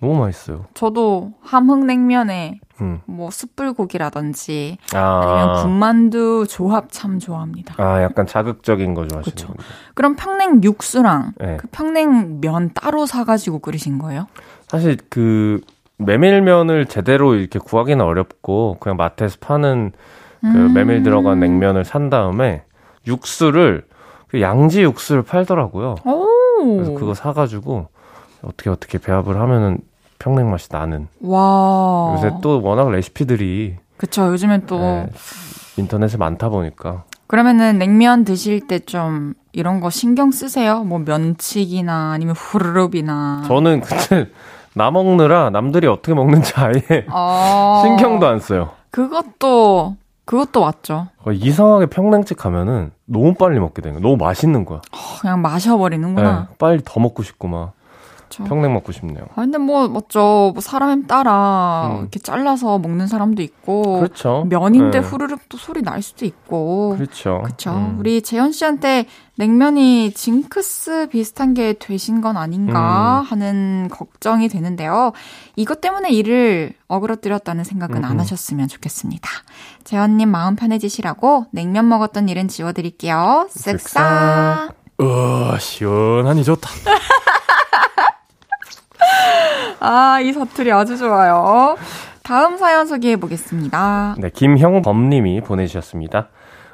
너무 맛있어요. 저도 함흥냉면에 음. 뭐 숯불고기라든지 아, 아니면 군만두 조합 참 좋아합니다. 아 약간 자극적인 거 좋아하시는. 분들. 그럼 평냉 육수랑 네. 그 평냉 면 따로 사가지고 끓이신 거예요? 사실 그 메밀면을 제대로 이렇게 구하기는 어렵고 그냥 마트에서 파는 그 음. 메밀 들어간 냉면을 산 다음에 육수를 그 양지 육수를 팔더라고요. 오. 그래서 그거 사가지고 어떻게 어떻게 배합을 하면은 평냉 맛이 나는. 와. 요새 또 워낙 레시피들이 그쵸. 요즘엔 또 네, 인터넷에 많다 보니까 그러면은 냉면 드실 때 좀 이런 거 신경 쓰세요? 뭐 면치기나 아니면 후루룩이나. 저는 그때 나 먹느라 남들이 어떻게 먹는지 아예 어. 신경도 안 써요. 그것도 그것도 맞죠. 어, 이상하게 평냉집 가면은 너무 빨리 먹게 되는 거야. 너무 맛있는 거야. 어, 그냥 마셔버리는구나. 네, 빨리 더 먹고 싶고 막 그쵸. 평냉 먹고 싶네요. 아, 근데 뭐, 맞죠. 뭐, 사람 따라 음. 이렇게 잘라서 먹는 사람도 있고. 그렇죠. 면인데 네. 후루룩 또 소리 날 수도 있고. 그렇죠. 그쵸. 음. 우리 재현 씨한테 냉면이 징크스 비슷한 게 되신 건 아닌가 음. 하는 걱정이 되는데요. 이것 때문에 일을 어그러뜨렸다는 생각은 안 음. 하셨으면 좋겠습니다. 재현님 마음 편해지시라고 냉면 먹었던 일은 지워드릴게요. 쓱싹. 으, 시원하니 좋다. 아, 이 사투리 아주 좋아요. 다음 사연 소개해 보겠습니다. 네, 김형범님이 보내주셨습니다.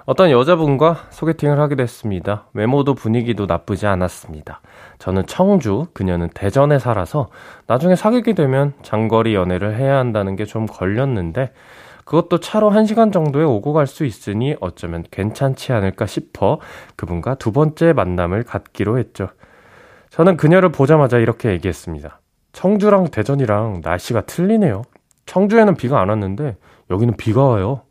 어떤 여자분과 소개팅을 하게 됐습니다. 외모도 분위기도 나쁘지 않았습니다. 저는 청주, 그녀는 대전에 살아서 나중에 사귀게 되면 장거리 연애를 해야 한다는 게 좀 걸렸는데 그것도 차로 1시간 정도에 오고 갈 수 있으니 어쩌면 괜찮지 않을까 싶어 그분과 두 번째 만남을 갖기로 했죠. 저는 그녀를 보자마자 이렇게 얘기했습니다. 청주랑 대전이랑 날씨가 틀리네요. 청주에는 비가 안 왔는데 여기는 비가 와요.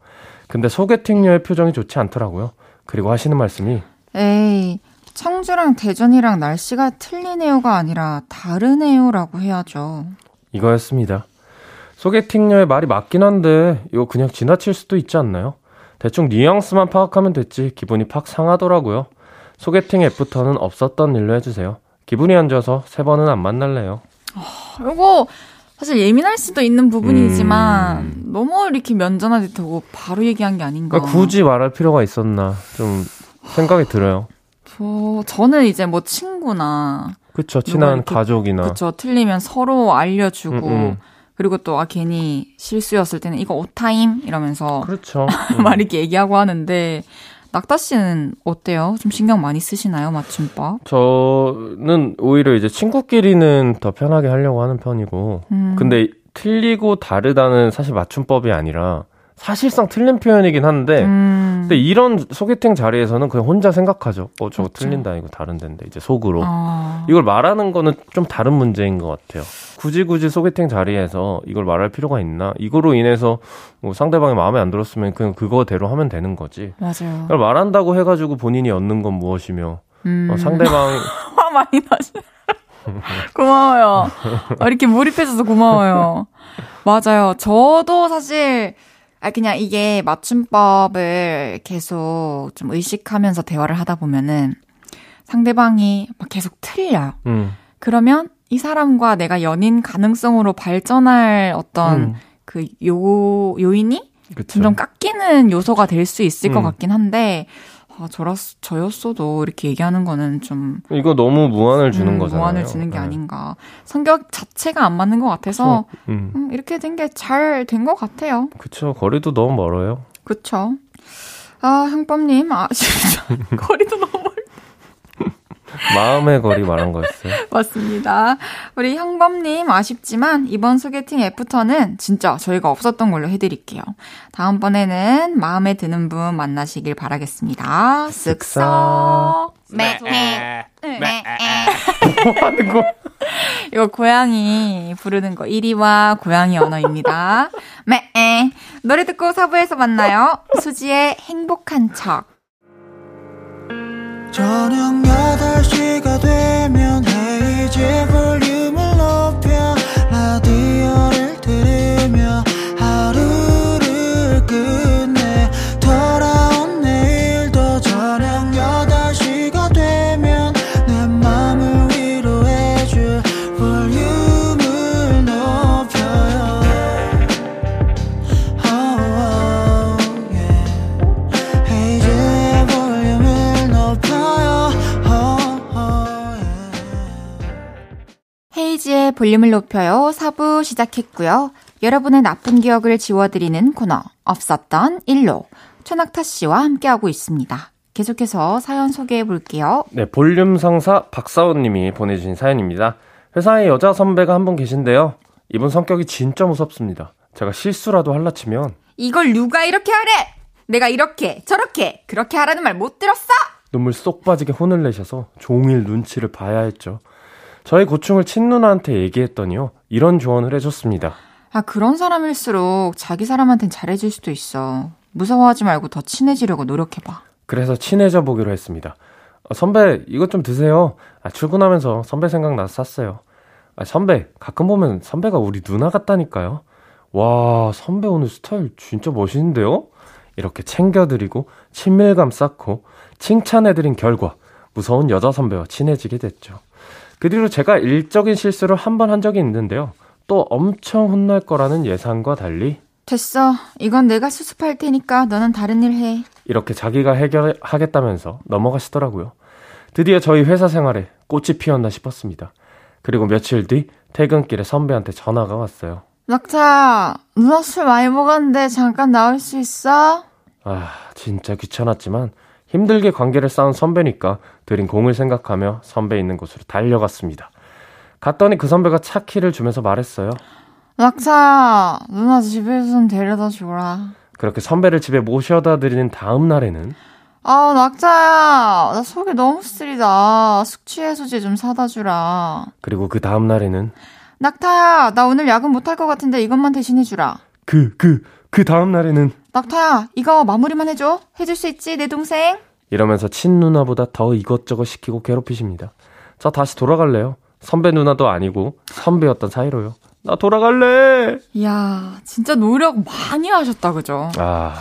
근데 소개팅녀의 표정이 좋지 않더라고요. 그리고 하시는 말씀이 에이, 청주랑 대전이랑 날씨가 틀리네요가 아니라 다르네요라고 해야죠. 이거였습니다. 소개팅녀의 말이 맞긴 한데 이거 그냥 지나칠 수도 있지 않나요? 대충 뉘앙스만 파악하면 됐지 기분이 팍 상하더라고요. 소개팅 앱부터는 없었던 일로 해주세요. 기분이 안 좋아서 세 번은 안 만날래요. 이거 사실 예민할 수도 있는 부분이지만 음. 너무 이렇게 면전화게 되고 바로 얘기한 게 아닌가. 그러니까 굳이 말할 필요가 있었나 좀 생각이 들어요. 저, 저는 이제 뭐 친구나 그쵸 친한 이렇게- 가족이나 그쵸 틀리면 서로 알려주고 음, 음. 그리고 또 아 괜히 실수였을 때는 이거 오타임 이러면서 그렇죠. 막 이렇게 얘기하고 하는데 낙타 씨는 어때요? 좀 신경 많이 쓰시나요 맞춤법? 저는 오히려 이제 친구끼리는 더 편하게 하려고 하는 편이고, 음. 근데 틀리고 다르다는 사실 맞춤법이 아니라 사실상 틀린 표현이긴 한데, 음. 근데 이런 소개팅 자리에서는 그냥 혼자 생각하죠. 어, 저거 그렇죠. 틀린다, 이거 다른 데인데, 이제 속으로. 아. 이걸 말하는 거는 좀 다른 문제인 것 같아요. 굳이 굳이 소개팅 자리에서 이걸 말할 필요가 있나? 이거로 인해서 뭐 상대방이 마음에 안 들었으면 그냥 그거대로 하면 되는 거지. 맞아요. 그걸 말한다고 해가지고 본인이 얻는 건 무엇이며, 음. 어, 상대방이 화 많이 나시. 고마워요. 어, 이렇게 몰입해줘서 고마워요. 맞아요. 저도 사실, 아, 그냥 이게 맞춤법을 계속 좀 의식하면서 대화를 하다 보면은 상대방이 막 계속 틀려요. 음. 그러면 이 사람과 내가 연인 가능성으로 발전할 어떤 음. 그 요, 요인이 그쵸. 점점 깎이는 요소가 될 수 있을 것 음. 같긴 한데, 아, 저랬, 저였어도 이렇게 얘기하는 거는 좀 이거 너무 무안을 주는 음, 거잖아요. 무안을 주는 게 네. 아닌가. 성격 자체가 안 맞는 것 같아서 음, 음, 이렇게 된 게 잘 된 것 같아요. 그쵸. 거리도 너무 멀어요. 그쵸? 아, 형법님, 아, 진짜. 거리도 너무 멀 마음의 거리 말한 거였어요. 맞습니다. 우리 형범님, 아쉽지만 이번 소개팅 애프터는 진짜 저희가 없었던 걸로 해드릴게요. 다음번에는 마음에 드는 분 만나시길 바라겠습니다. 쓱싹. 매, 매, 매, 뭐 하는 거? 이거 고양이 부르는 거 1위와 고양이 언어입니다. 매 노래 듣고 사부에서 만나요. 수지의 행복한 척. 저녁 8시가 되면 헤이즈 볼륨을 볼륨을 높여요. 4부 시작했고요. 여러분의 나쁜 기억을 지워드리는 코너, 없었던 일로. 최낙타 씨와 함께하고 있습니다. 계속해서 사연 소개해 볼게요. 네, 볼륨 상사 박사원 님이 보내주신 사연입니다. 회사에 여자 선배가 한 분 계신데요. 이분 성격이 진짜 무섭습니다. 제가 실수라도 할라치면 이걸 누가 이렇게 하래! 내가 이렇게, 저렇게, 그렇게 하라는 말 못 들었어! 눈물 쏙 빠지게 혼을 내셔서 종일 눈치를 봐야 했죠. 저의 고충을 친누나한테 얘기했더니요. 이런 조언을 해줬습니다. 아, 그런 사람일수록 자기 사람한텐 잘해줄 수도 있어. 무서워하지 말고 더 친해지려고 노력해봐. 그래서 친해져 보기로 했습니다. 어, 선배, 이것 좀 드세요. 아, 출근하면서 선배 생각나서 샀어요. 아, 선배, 가끔 보면 선배가 우리 누나 같다니까요. 와, 선배 오늘 스타일 진짜 멋있는데요? 이렇게 챙겨드리고, 친밀감 쌓고, 칭찬해드린 결과, 무서운 여자 선배와 친해지게 됐죠. 그 뒤로 제가 일적인 실수를 한번한 적이 있는데요. 또 엄청 혼날 거라는 예상과 달리 됐어. 이건 내가 수습할 테니까 너는 다른 일 해. 이렇게 자기가 해결하겠다면서 넘어가시더라고요. 드디어 저희 회사 생활에 꽃이 피었나 싶었습니다. 그리고 며칠 뒤 퇴근길에 선배한테 전화가 왔어요. 낙타, 누나 술 많이 먹었는데 잠깐 나올 수 있어? 아, 진짜 귀찮았지만 힘들게 관계를 쌓은 선배니까 드린 공을 생각하며 선배 있는 곳으로 달려갔습니다. 갔더니 그 선배가 차 키를 주면서 말했어요. 낙타, 누나 집에 좀 데려다 주라. 그렇게 선배를 집에 모셔다 드리는 다음 날에는 아, 낙타야, 나 속이 너무 쓰리다. 숙취 해소제 좀 사다 주라. 그리고 그 다음 날에는 낙타야, 나 오늘 야근 못할 것 같은데 이것만 대신해 주라. 그, 그, 그 다음 날에는 낙타야, 이거 마무리만 해줘. 해줄 수 있지, 내 동생? 이러면서 친 누나보다 더 이것저것 시키고 괴롭히십니다. 저 다시 돌아갈래요. 선배 누나도 아니고 선배였던 사이로요. 나 돌아갈래! 이야, 진짜 노력 많이 하셨다, 그죠? 아,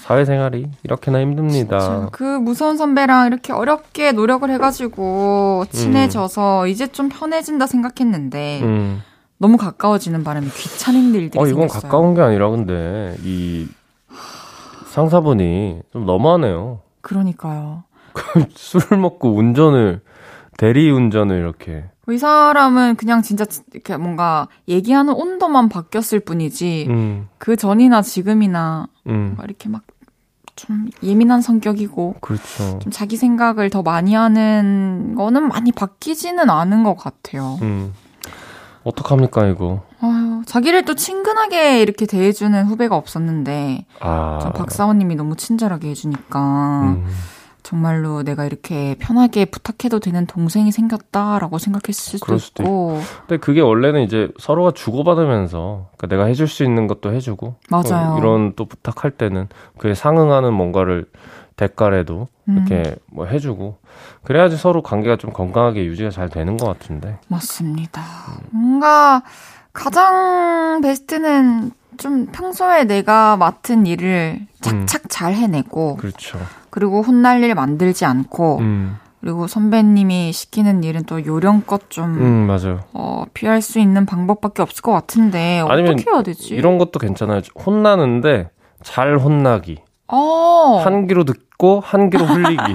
사회생활이 이렇게나 힘듭니다. 진짜 그 무서운 선배랑 이렇게 어렵게 노력을 해가지고 친해져서 이제 좀 편해진다 생각했는데 음. 너무 가까워지는 바람에 귀찮은 일들이 어, 이건 생겼어요. 가까운 게 아니라 근데 이 상사분이 좀 너무하네요. 그러니까요. 술을 먹고 운전을 대리 운전을 이렇게 이 사람은 그냥 진짜 이렇게 뭔가 얘기하는 온도만 바뀌었을 뿐이지 음, 그 전이나 지금이나 음. 막 이렇게 막 좀 예민한 성격이고 그렇죠. 좀 자기 생각을 더 많이 하는 거는 많이 바뀌지는 않은 것 같아요. 음. 어떡합니까, 이거? 아유, 자기를 또 친근하게 이렇게 대해주는 후배가 없었는데, 아. 전 박사원님이 너무 친절하게 해주니까, 음. 정말로 내가 이렇게 편하게 부탁해도 되는 동생이 생겼다라고 생각했을 수도 수도 있고, 근데 그게 원래는 이제 서로가 주고받으면서 그러니까 내가 해줄 수 있는 것도 해주고 맞아요. 어, 이런 또 부탁할 때는 그에 상응하는 뭔가를 대가라도 음. 이렇게 뭐 해주고 그래야지 서로 관계가 좀 건강하게 유지가 잘 되는 것 같은데 맞습니다. 뭔가 가장 베스트는 좀 평소에 내가 맡은 일을 착착 잘 해내고, 그렇죠. 그리고 혼날 일 만들지 않고, 음, 그리고 선배님이 시키는 일은 또 요령껏 좀 음 맞아요. 어, 피할 수 있는 방법밖에 없을 것 같은데 어떻게 해야 되지? 이런 것도 괜찮아요. 혼나는데 잘 혼나기. 어, 한 귀로 듣고 한 귀로 흘리기.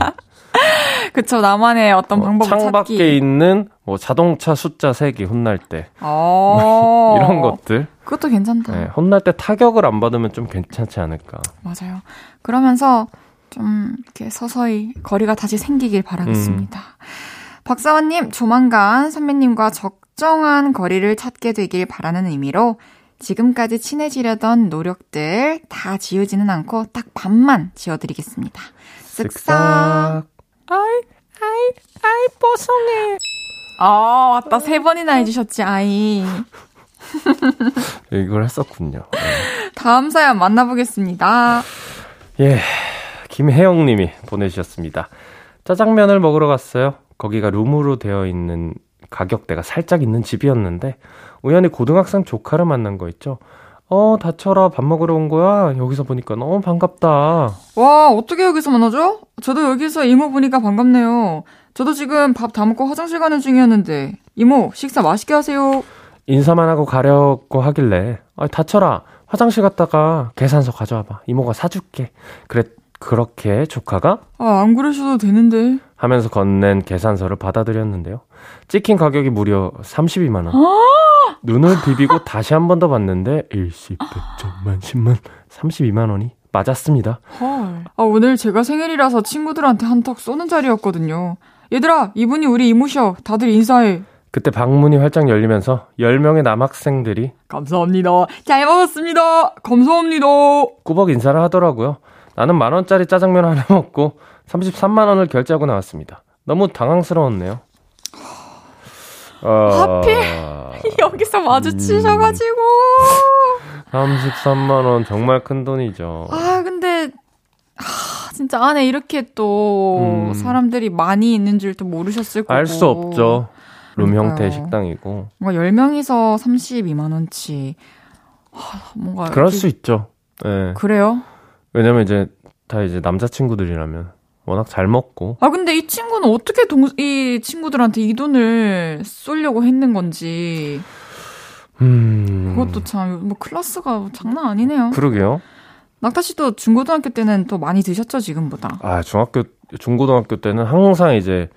그쵸 나만의 어떤 뭐 방법을 창밖에 찾기. 있는 뭐 자동차 숫자 세기 혼날 때 어, 이런 것들. 그것도 괜찮다. 네, 혼날 때 타격을 안 받으면 좀 괜찮지 않을까. 맞아요. 그러면서 좀 이렇게 서서히 거리가 다시 생기길 바라겠습니다. 음. 박사원님 조만간 선배님과 적정한 거리를 찾게 되길 바라는 의미로 지금까지 친해지려던 노력들 다 지우지는 않고 딱 반만 지워드리겠습니다. 쓱싹. 아이, 아이, 아이, 뽀송해. 아, 맞다. 세 번이나 해주셨지, 아이. 이걸 했었군요. 다음 사연 만나보겠습니다. 예, 김혜영 님이 보내주셨습니다. 짜장면을 먹으러 갔어요. 거기가 룸으로 되어 있는 가격대가 살짝 있는 집이었는데, 우연히 고등학생 조카를 만난 거 있죠. 어, 다쳐라. 밥 먹으러 온 거야. 여기서 보니까 너무 반갑다. 와, 어떻게 여기서 만나죠? 저도 여기서 이모 보니까 반갑네요. 저도 지금 밥 다 먹고 화장실 가는 중이었는데, 이모, 식사 맛있게 하세요. 인사만 하고 가려고 하길래, 아, 다쳐라. 화장실 갔다가 계산서 가져와봐. 이모가 사줄게. 그래, 그렇게 조카가 아, 안 그러셔도 되는데. 하면서 건넨 계산서를 받아들였는데요. 찍힌 가격이 무려 32만원. 눈을 비비고 다시 한 번 더 봤는데, 일시, 백천만, 십만, 32만 원이 맞았습니다. 헐. 아, 오늘 제가 생일이라서 친구들한테 한턱 쏘는 자리였거든요. 얘들아, 이분이 우리 이모셔. 다들 인사해. 그때 방문이 활짝 열리면서 10명의 남학생들이 감사합니다. 잘 먹었습니다. 감사합니다. 꾸벅 인사를 하더라고요. 나는 만원짜리 짜장면 하나 먹고 33만원을 결제하고 나왔습니다. 너무 당황스러웠네요. 어... 하필 여기서 마주치셔가지고. 33만원 정말 큰 돈이죠. 아, 근데, 아, 진짜 안에 이렇게 또 음. 사람들이 많이 있는 줄도 모르셨을 거고. 알 수 없죠. 룸 형태의 식당이고. 뭔가 10명이서 32만원치. 뭔가. 그럴 이렇게... 수 있죠. 네. 그래요? 왜냐면 이제 다 이제 남자친구들이라면 워낙 잘 먹고. 아, 근데 이 친구는 어떻게 동, 이 친구들한테 이 돈을 쏠려고 했는 건지. 음. 그것도 참, 뭐, 클래스가 장난 아니네요. 그러게요. 낙타 씨도 중고등학교 때는 또 많이 드셨죠, 지금보다? 아, 중학교, 중고등학교 때는 항상 이제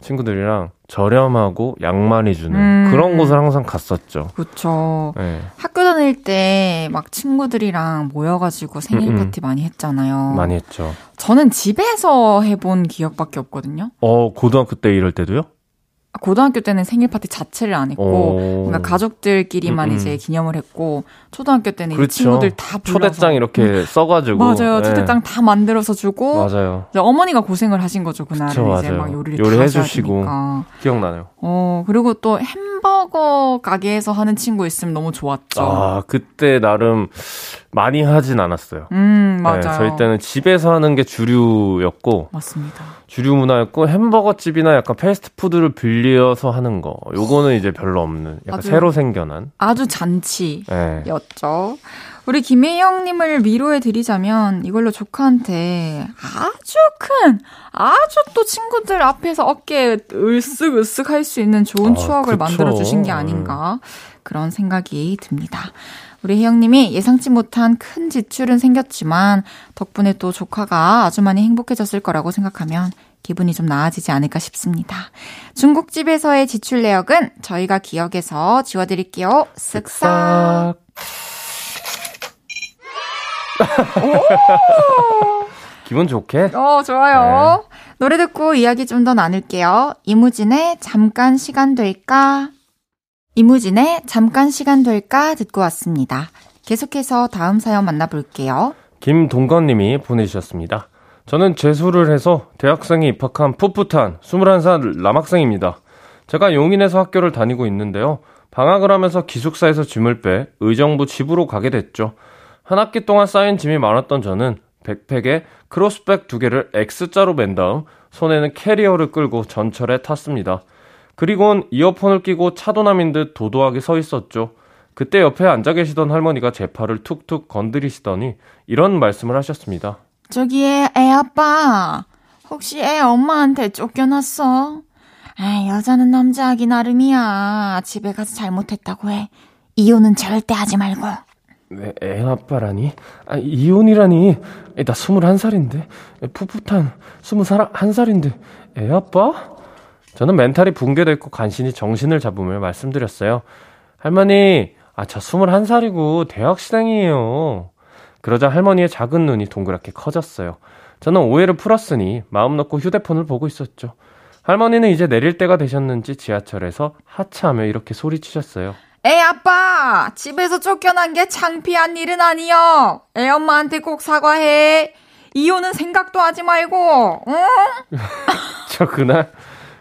친구들이랑 저렴하고 양 많이 주는 음. 그런 곳을 항상 갔었죠. 그렇죠. 네. 학교 다닐 때 막 친구들이랑 모여가지고 생일 음, 음. 파티 많이 했잖아요. 많이 했죠. 저는 집에서 해본 기억밖에 없거든요. 어 고등학교 때 이럴 때도요? 고등학교 때는 생일 파티 자체를 안 했고 뭔가 가족들끼리만 음, 음. 이제 기념을 했고 초등학교 때는 그렇죠. 친구들 다 불러서 초대장 이렇게 음. 써가지고 맞아요 네. 초대장 다 만들어서 주고 맞아요 어머니가 고생을 하신 거죠 그날은 그쵸, 이제 막 요리를 요리 해 주시고 기억나네요. 어 그리고 또 햄버거 가게에서 하는 친구 있으면 너무 좋았죠. 아 그때 나름 많이 하진 않았어요. 음 네, 맞아요. 네, 저희 때는 집에서 하는 게 주류였고 맞습니다. 주류 문화였고 햄버거 집이나 약간 패스트푸드를 빌려서 하는 거 요거는 이제 별로 없는 약간 아주, 새로 생겨난 아주 잔치였죠. 네. 우리 김혜영님을 위로해 드리자면 이걸로 조카한테 아주 큰 아주 또 친구들 앞에서 어깨 으쓱으쓱 할 수 있는 좋은 아, 추억을 아, 만들어 주신 게 아닌가 그런 생각이 듭니다. 우리 혜영님이 예상치 못한 큰 지출은 생겼지만 덕분에 또 조카가 아주 많이 행복해졌을 거라고 생각하면 기분이 좀 나아지지 않을까 싶습니다. 중국집에서의 지출 내역은 저희가 기억에서 지워드릴게요. 쓱싹. 기분 좋게? 어, 좋아요. 네. 노래 듣고 이야기 좀 더 나눌게요. 이무진의 잠깐 시간 될까? 이무진의 잠깐 시간 될까 듣고 왔습니다. 계속해서 다음 사연 만나볼게요. 김동건님이 보내주셨습니다. 저는 재수를 해서 대학생이 입학한 풋풋한 21살 남학생입니다. 제가 용인에서 학교를 다니고 있는데요. 방학을 하면서 기숙사에서 짐을 빼 의정부 집으로 가게 됐죠. 한 학기 동안 쌓인 짐이 많았던 저는 백팩에 크로스백 두 개를 X자로 맨 다음 손에는 캐리어를 끌고 전철에 탔습니다. 그리곤 이어폰을 끼고 차도남인 듯 도도하게 서 있었죠. 그때 옆에 앉아 계시던 할머니가 제 팔을 툭툭 건드리시더니 이런 말씀을 하셨습니다. 저기 애, 애 아빠, 혹시 애 엄마한테 쫓겨났어? 아, 여자는 남자하기 나름이야. 집에 가서 잘못했다고 해. 이혼은 절대 하지 말고. 네, 애 아빠라니? 아, 이혼이라니? 나 스물한 살인데. 풋풋한 스물한 살인데. 애 아빠? 저는 멘탈이 붕괴됐고 간신히 정신을 잡으며 말씀드렸어요. 할머니, 아, 저 21살이고 대학생이에요. 그러자 할머니의 작은 눈이 동그랗게 커졌어요. 저는 오해를 풀었으니 마음 놓고 휴대폰을 보고 있었죠. 할머니는 이제 내릴 때가 되셨는지 지하철에서 하차하며 이렇게 소리치셨어요. 애 아빠! 집에서 쫓겨난 게 창피한 일은 아니여! 애 엄마한테 꼭 사과해! 이혼은 생각도 하지 말고, 응? 저 그날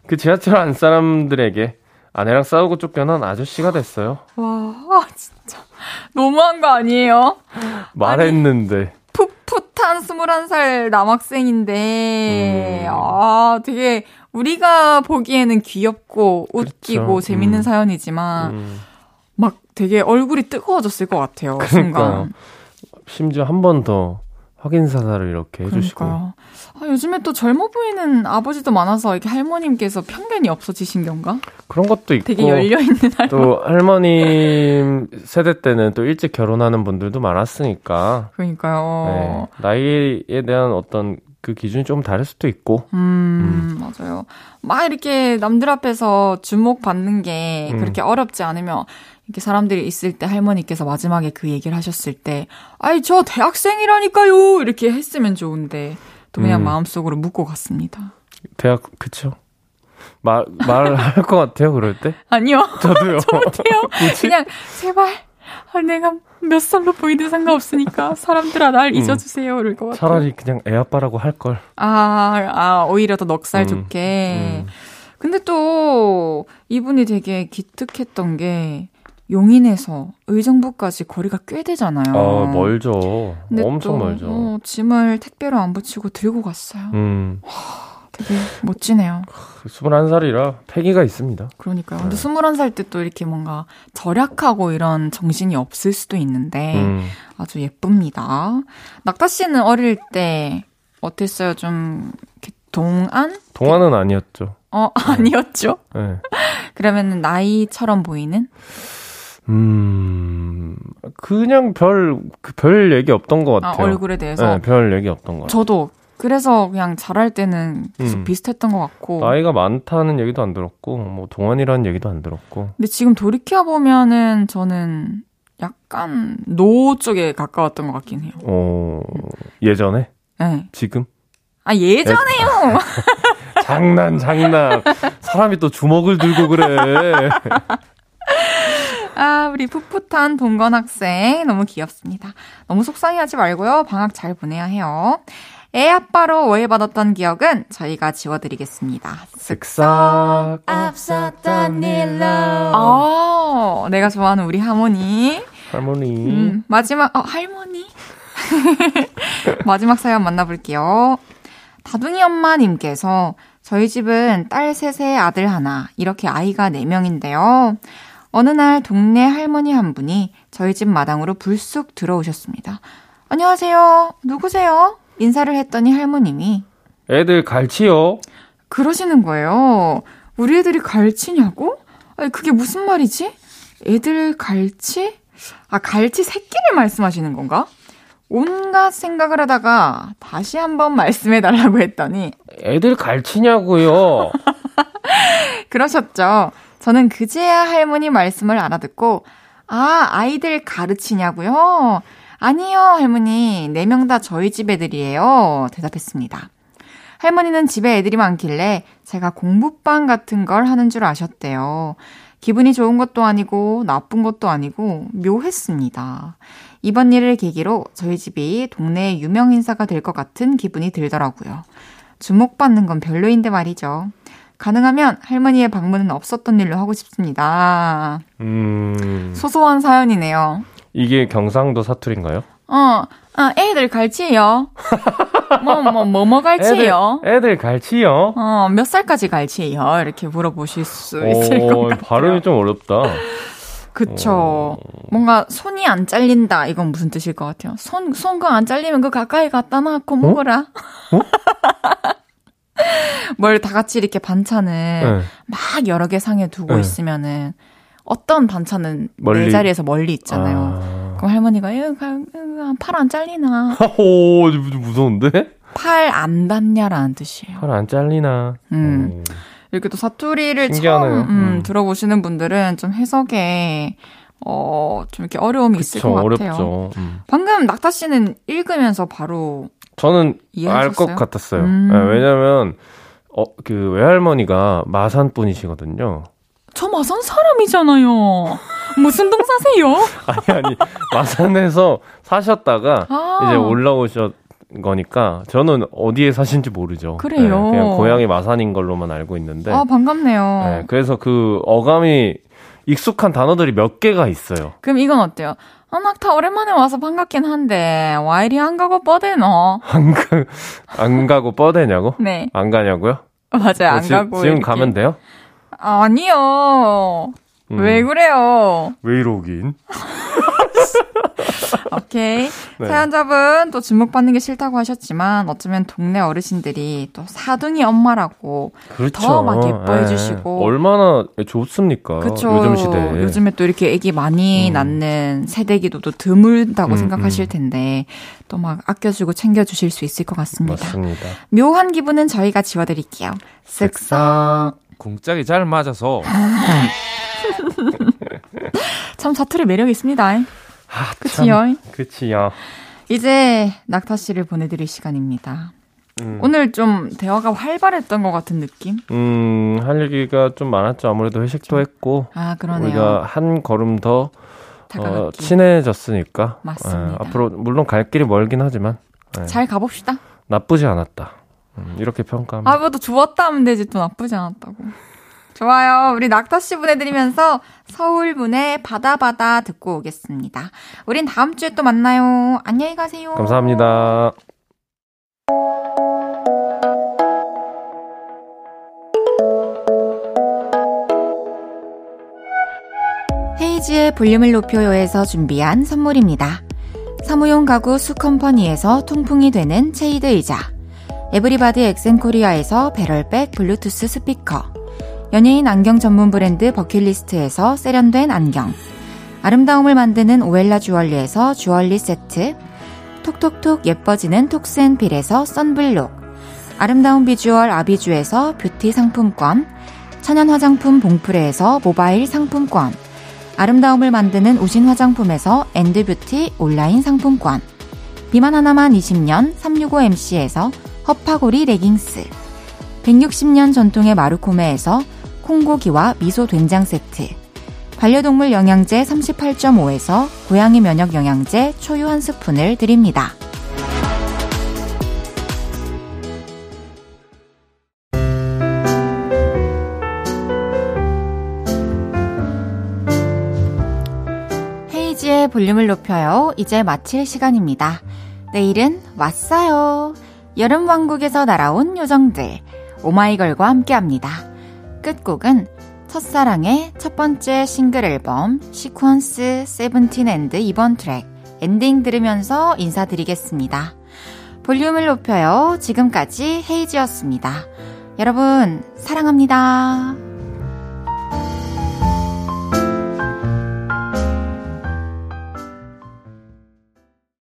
그 지하철 안 사람들에게 아내랑 싸우고 쫓겨난 아저씨가 됐어요. 와, 진짜. 너무한 거 아니에요? 말했는데. 아니, 풋풋한 21살 남학생인데, 음. 아, 되게 우리가 보기에는 귀엽고 웃기고 그렇죠. 재밌는 음. 사연이지만, 음. 막 되게 얼굴이 뜨거워졌을 것 같아요. 그러니까요. 순간. 심지어 한 번 더 확인 사살을 이렇게 해주시고. 아, 요즘에 또 젊어 보이는 아버지도 많아서 이렇게 할머님께서 편견이 없어지신 건가? 그런 것도 있고. 되게 열려 있는 할머니. 또 할머님 세대 때는 또 일찍 결혼하는 분들도 많았으니까. 그러니까요. 네, 나이에 대한 어떤 그 기준이 좀 다를 수도 있고. 음, 음. 맞아요. 막 이렇게 남들 앞에서 주목받는 게 음. 그렇게 어렵지 않으면 이렇게 사람들이 있을 때 할머니께서 마지막에 그 얘기를 하셨을 때, 아이, 저 대학생이라니까요! 이렇게 했으면 좋은데, 또 그냥 음. 마음속으로 묻고 갔습니다. 대학, 그쵸. 말, 말할 것 같아요, 그럴 때? 아니요. 저도요. 저 못해요. 그냥, 제발, 아, 내가 몇 살로 보이든 상관없으니까, 사람들아, 날 음. 잊어주세요. 이럴 것 같아요. 차라리 그냥 애 아빠라고 할걸. 아, 아, 오히려 더 넉살 음. 좋게. 음. 근데 또, 이분이 되게 기특했던 게, 용인에서 의정부까지 거리가 꽤 되잖아요. 아, 멀죠. 엄청 또, 멀죠. 어, 짐을 택배로 안 붙이고 들고 갔어요. 음. 와, 되게 멋지네요. 21살이라 패기가 있습니다. 그러니까요. 근데 네. 21살 때 또 이렇게 뭔가 절약하고 이런 정신이 없을 수도 있는데 음. 아주 예쁩니다. 낙타 씨는 어릴 때 어땠어요? 좀 동안? 동안은 아니었죠. 어, 아니었죠? 네. 그러면 나이처럼 보이는? 음, 그냥 별, 그별 얘기 없던 것 아, 같아요. 아, 얼굴에 대해서? 네, 별 얘기 없던 것 같아요. 저도. 그래서 그냥 잘할 때는 계속 음. 비슷했던 것 같고. 나이가 많다는 얘기도 안 들었고, 뭐, 동안이라는 얘기도 안 들었고. 근데 지금 돌이켜보면은 저는 약간 노 쪽에 가까웠던 것 같긴 해요. 어, 예전에? 네. 지금? 아, 예전에요! 장난, 장난. 사람이 또 주먹을 들고 그래. 아, 우리 풋풋한 동건 학생. 너무 귀엽습니다. 너무 속상해하지 말고요. 방학 잘 보내야 해요. 애 아빠로 오해받았던 기억은 저희가 지워드리겠습니다. 쓱싹. 앞섰던 일로. 어, 내가 좋아하는 우리 하모니. 할머니. 음, 마지막, 어, 할머니? 마지막 사연 만나볼게요. 다둥이 엄마님께서 저희 집은 딸 셋에 아들 하나, 이렇게 아이가 4명인데요. 어느 날 동네 할머니 한 분이 저희 집 마당으로 불쑥 들어오셨습니다. 안녕하세요. 누구세요? 인사를 했더니 할머님이 애들 갈치요. 그러시는 거예요. 우리 애들이 갈치냐고? 아니, 그게 무슨 말이지? 애들 갈치? 아, 갈치 새끼를 말씀하시는 건가? 온갖 생각을 하다가 다시 한번 말씀해 달라고 했더니 애들 갈치냐고요. 그러셨죠. 저는 그제야 할머니 말씀을 알아듣고, 아, 아이들 가르치냐고요? 아니요, 할머니. 네 명 다 저희 집 애들이에요. 대답했습니다. 할머니는 집에 애들이 많길래 제가 공부방 같은 걸 하는 줄 아셨대요. 기분이 좋은 것도 아니고 나쁜 것도 아니고 묘했습니다. 이번 일을 계기로 저희 집이 동네의 유명 인사가 될 것 같은 기분이 들더라고요. 주목받는 건 별로인데 말이죠. 가능하면 할머니의 방문은 없었던 일로 하고 싶습니다. 음. 소소한 사연이네요. 이게 경상도 사투리인가요? 어, 아, 애들 갈치예요. 뭐, 뭐, 뭐, 뭐 갈치예요? 애들, 애들 갈치요? 어, 몇 살까지 갈치예요? 이렇게 물어보실 수 있을 것 같아요. 발음이 좀 어렵다. 그쵸. 어... 뭔가 손이 안 잘린다. 이건 무슨 뜻일 것 같아요? 손, 손가 안 잘리면 그 가까이 갖다 놔고 어? 먹어라. 어? 뭘 다 같이 이렇게 반찬을 네. 막 여러 개 상에 두고 네. 있으면은 어떤 반찬은 멀리. 내 자리에서 멀리 있잖아요. 아. 그럼 할머니가 팔안 잘리나? 오, 무서운데? 팔 안 닿냐라는 뜻이에요. 팔 안 잘리나? 음. 오. 이렇게 또 사투리를 신기하네요. 처음 음, 음. 들어보시는 분들은 좀 해석에 어, 좀 이렇게 어려움이 그쵸, 있을 것 같아요. 어렵죠. 음. 방금 낙타 씨는 읽으면서 바로 저는 알 것 같았어요. 음. 네, 왜냐면 어, 그 외할머니가 마산 분이시거든요. 저 마산 사람이잖아요. 무슨 동 사세요? 아니 아니 마산에서 사셨다가 아. 이제 올라오셨 거니까 저는 어디에 사신지 모르죠. 그래요. 네, 그냥 고향이 마산인 걸로만 알고 있는데. 아 반갑네요. 네, 그래서 그 어감이 익숙한 단어들이 몇 개가 있어요. 그럼 이건 어때요? 아, 막다 오랜만에 와서 반갑긴 한데, 와 이리 안 가고 뻗대노? 안 가, 안 가고 뻗대냐고? 네. 안 가냐고요? 맞아요, 안 지, 가고. 지금 이렇게. 가면 돼요? 아니요. 음. 왜 그래요? 왜 이러긴? 오케이. 네. 사연자분 또 주목받는 게 싫다고 하셨지만 어쩌면 동네 어르신들이 또 사둥이 엄마라고 그렇죠. 더막 예뻐해 네. 주시고 얼마나 좋습니까? 그쵸. 요즘 시대. 요즘에 또 이렇게 애기 많이 음. 낳는 세대기도 또 드물다고 음, 생각하실 음. 텐데 또 막 아껴주고 챙겨주실 수 있을 것 같습니다. 맞습니다. 묘한 기분은 저희가 지워드릴게요. 쓱싹. 궁짝이 잘 맞아서. 참 사투리 매력 있습니다. 아, 그치요? 그치요. 이제 낙타 씨를 보내드릴 시간입니다. 음. 오늘 좀 대화가 활발했던 것 같은 느낌? 음, 할 얘기가 좀 많았죠. 아무래도 회식도 했고. 아, 그러네요. 우리가 한 걸음 더 어, 친해졌으니까. 맞습니다. 에, 앞으로 물론 갈 길이 멀긴 하지만. 에, 잘 가봅시다. 나쁘지 않았다. 음, 이렇게 평가합니다. 아, 뭐또 좋았다 하면 되지. 또 나쁘지 않았다고. 좋아요. 우리 낙타 씨 보내드리면서 서울분의 바다바다 듣고 오겠습니다. 우린 다음 주에 또 만나요. 안녕히 가세요. 감사합니다. 헤이즈의 볼륨을 높여요에서 준비한 선물입니다. 사무용 가구 수컴퍼니에서 통풍이 되는 체이드 의자 에브리바디 엑센코리아에서 배럴백 블루투스 스피커 연예인 안경 전문 브랜드 버킷리스트에서 세련된 안경, 아름다움을 만드는 오엘라 주얼리에서 주얼리 세트, 톡톡톡 예뻐지는 톡스앤필에서 썬블록, 아름다운 비주얼 아비주에서 뷰티 상품권, 천연 화장품 봉프레에서 모바일 상품권, 아름다움을 만드는 우신 화장품에서 엔드뷰티 온라인 상품권, 비만 하나만 20년 365MC에서 허파고리 레깅스, 160년 전통의 마루코메에서 콩고기와 미소 된장 세트, 반려동물 영양제 38.5에서 고양이 면역 영양제 초유 한 스푼을 드립니다. 헤이즈의 볼륨을 높여요. 이제 마칠 시간입니다. 내일은 왔어요. 여름 왕국에서 날아온 요정들 오마이걸과 함께 합니다. 끝곡은 첫사랑의 첫 번째 싱글 앨범 Sequence Seventeen And 2번 트랙 엔딩 들으면서 인사드리겠습니다. 볼륨을 높여요. 지금까지 헤이즈였습니다. 여러분, 사랑합니다.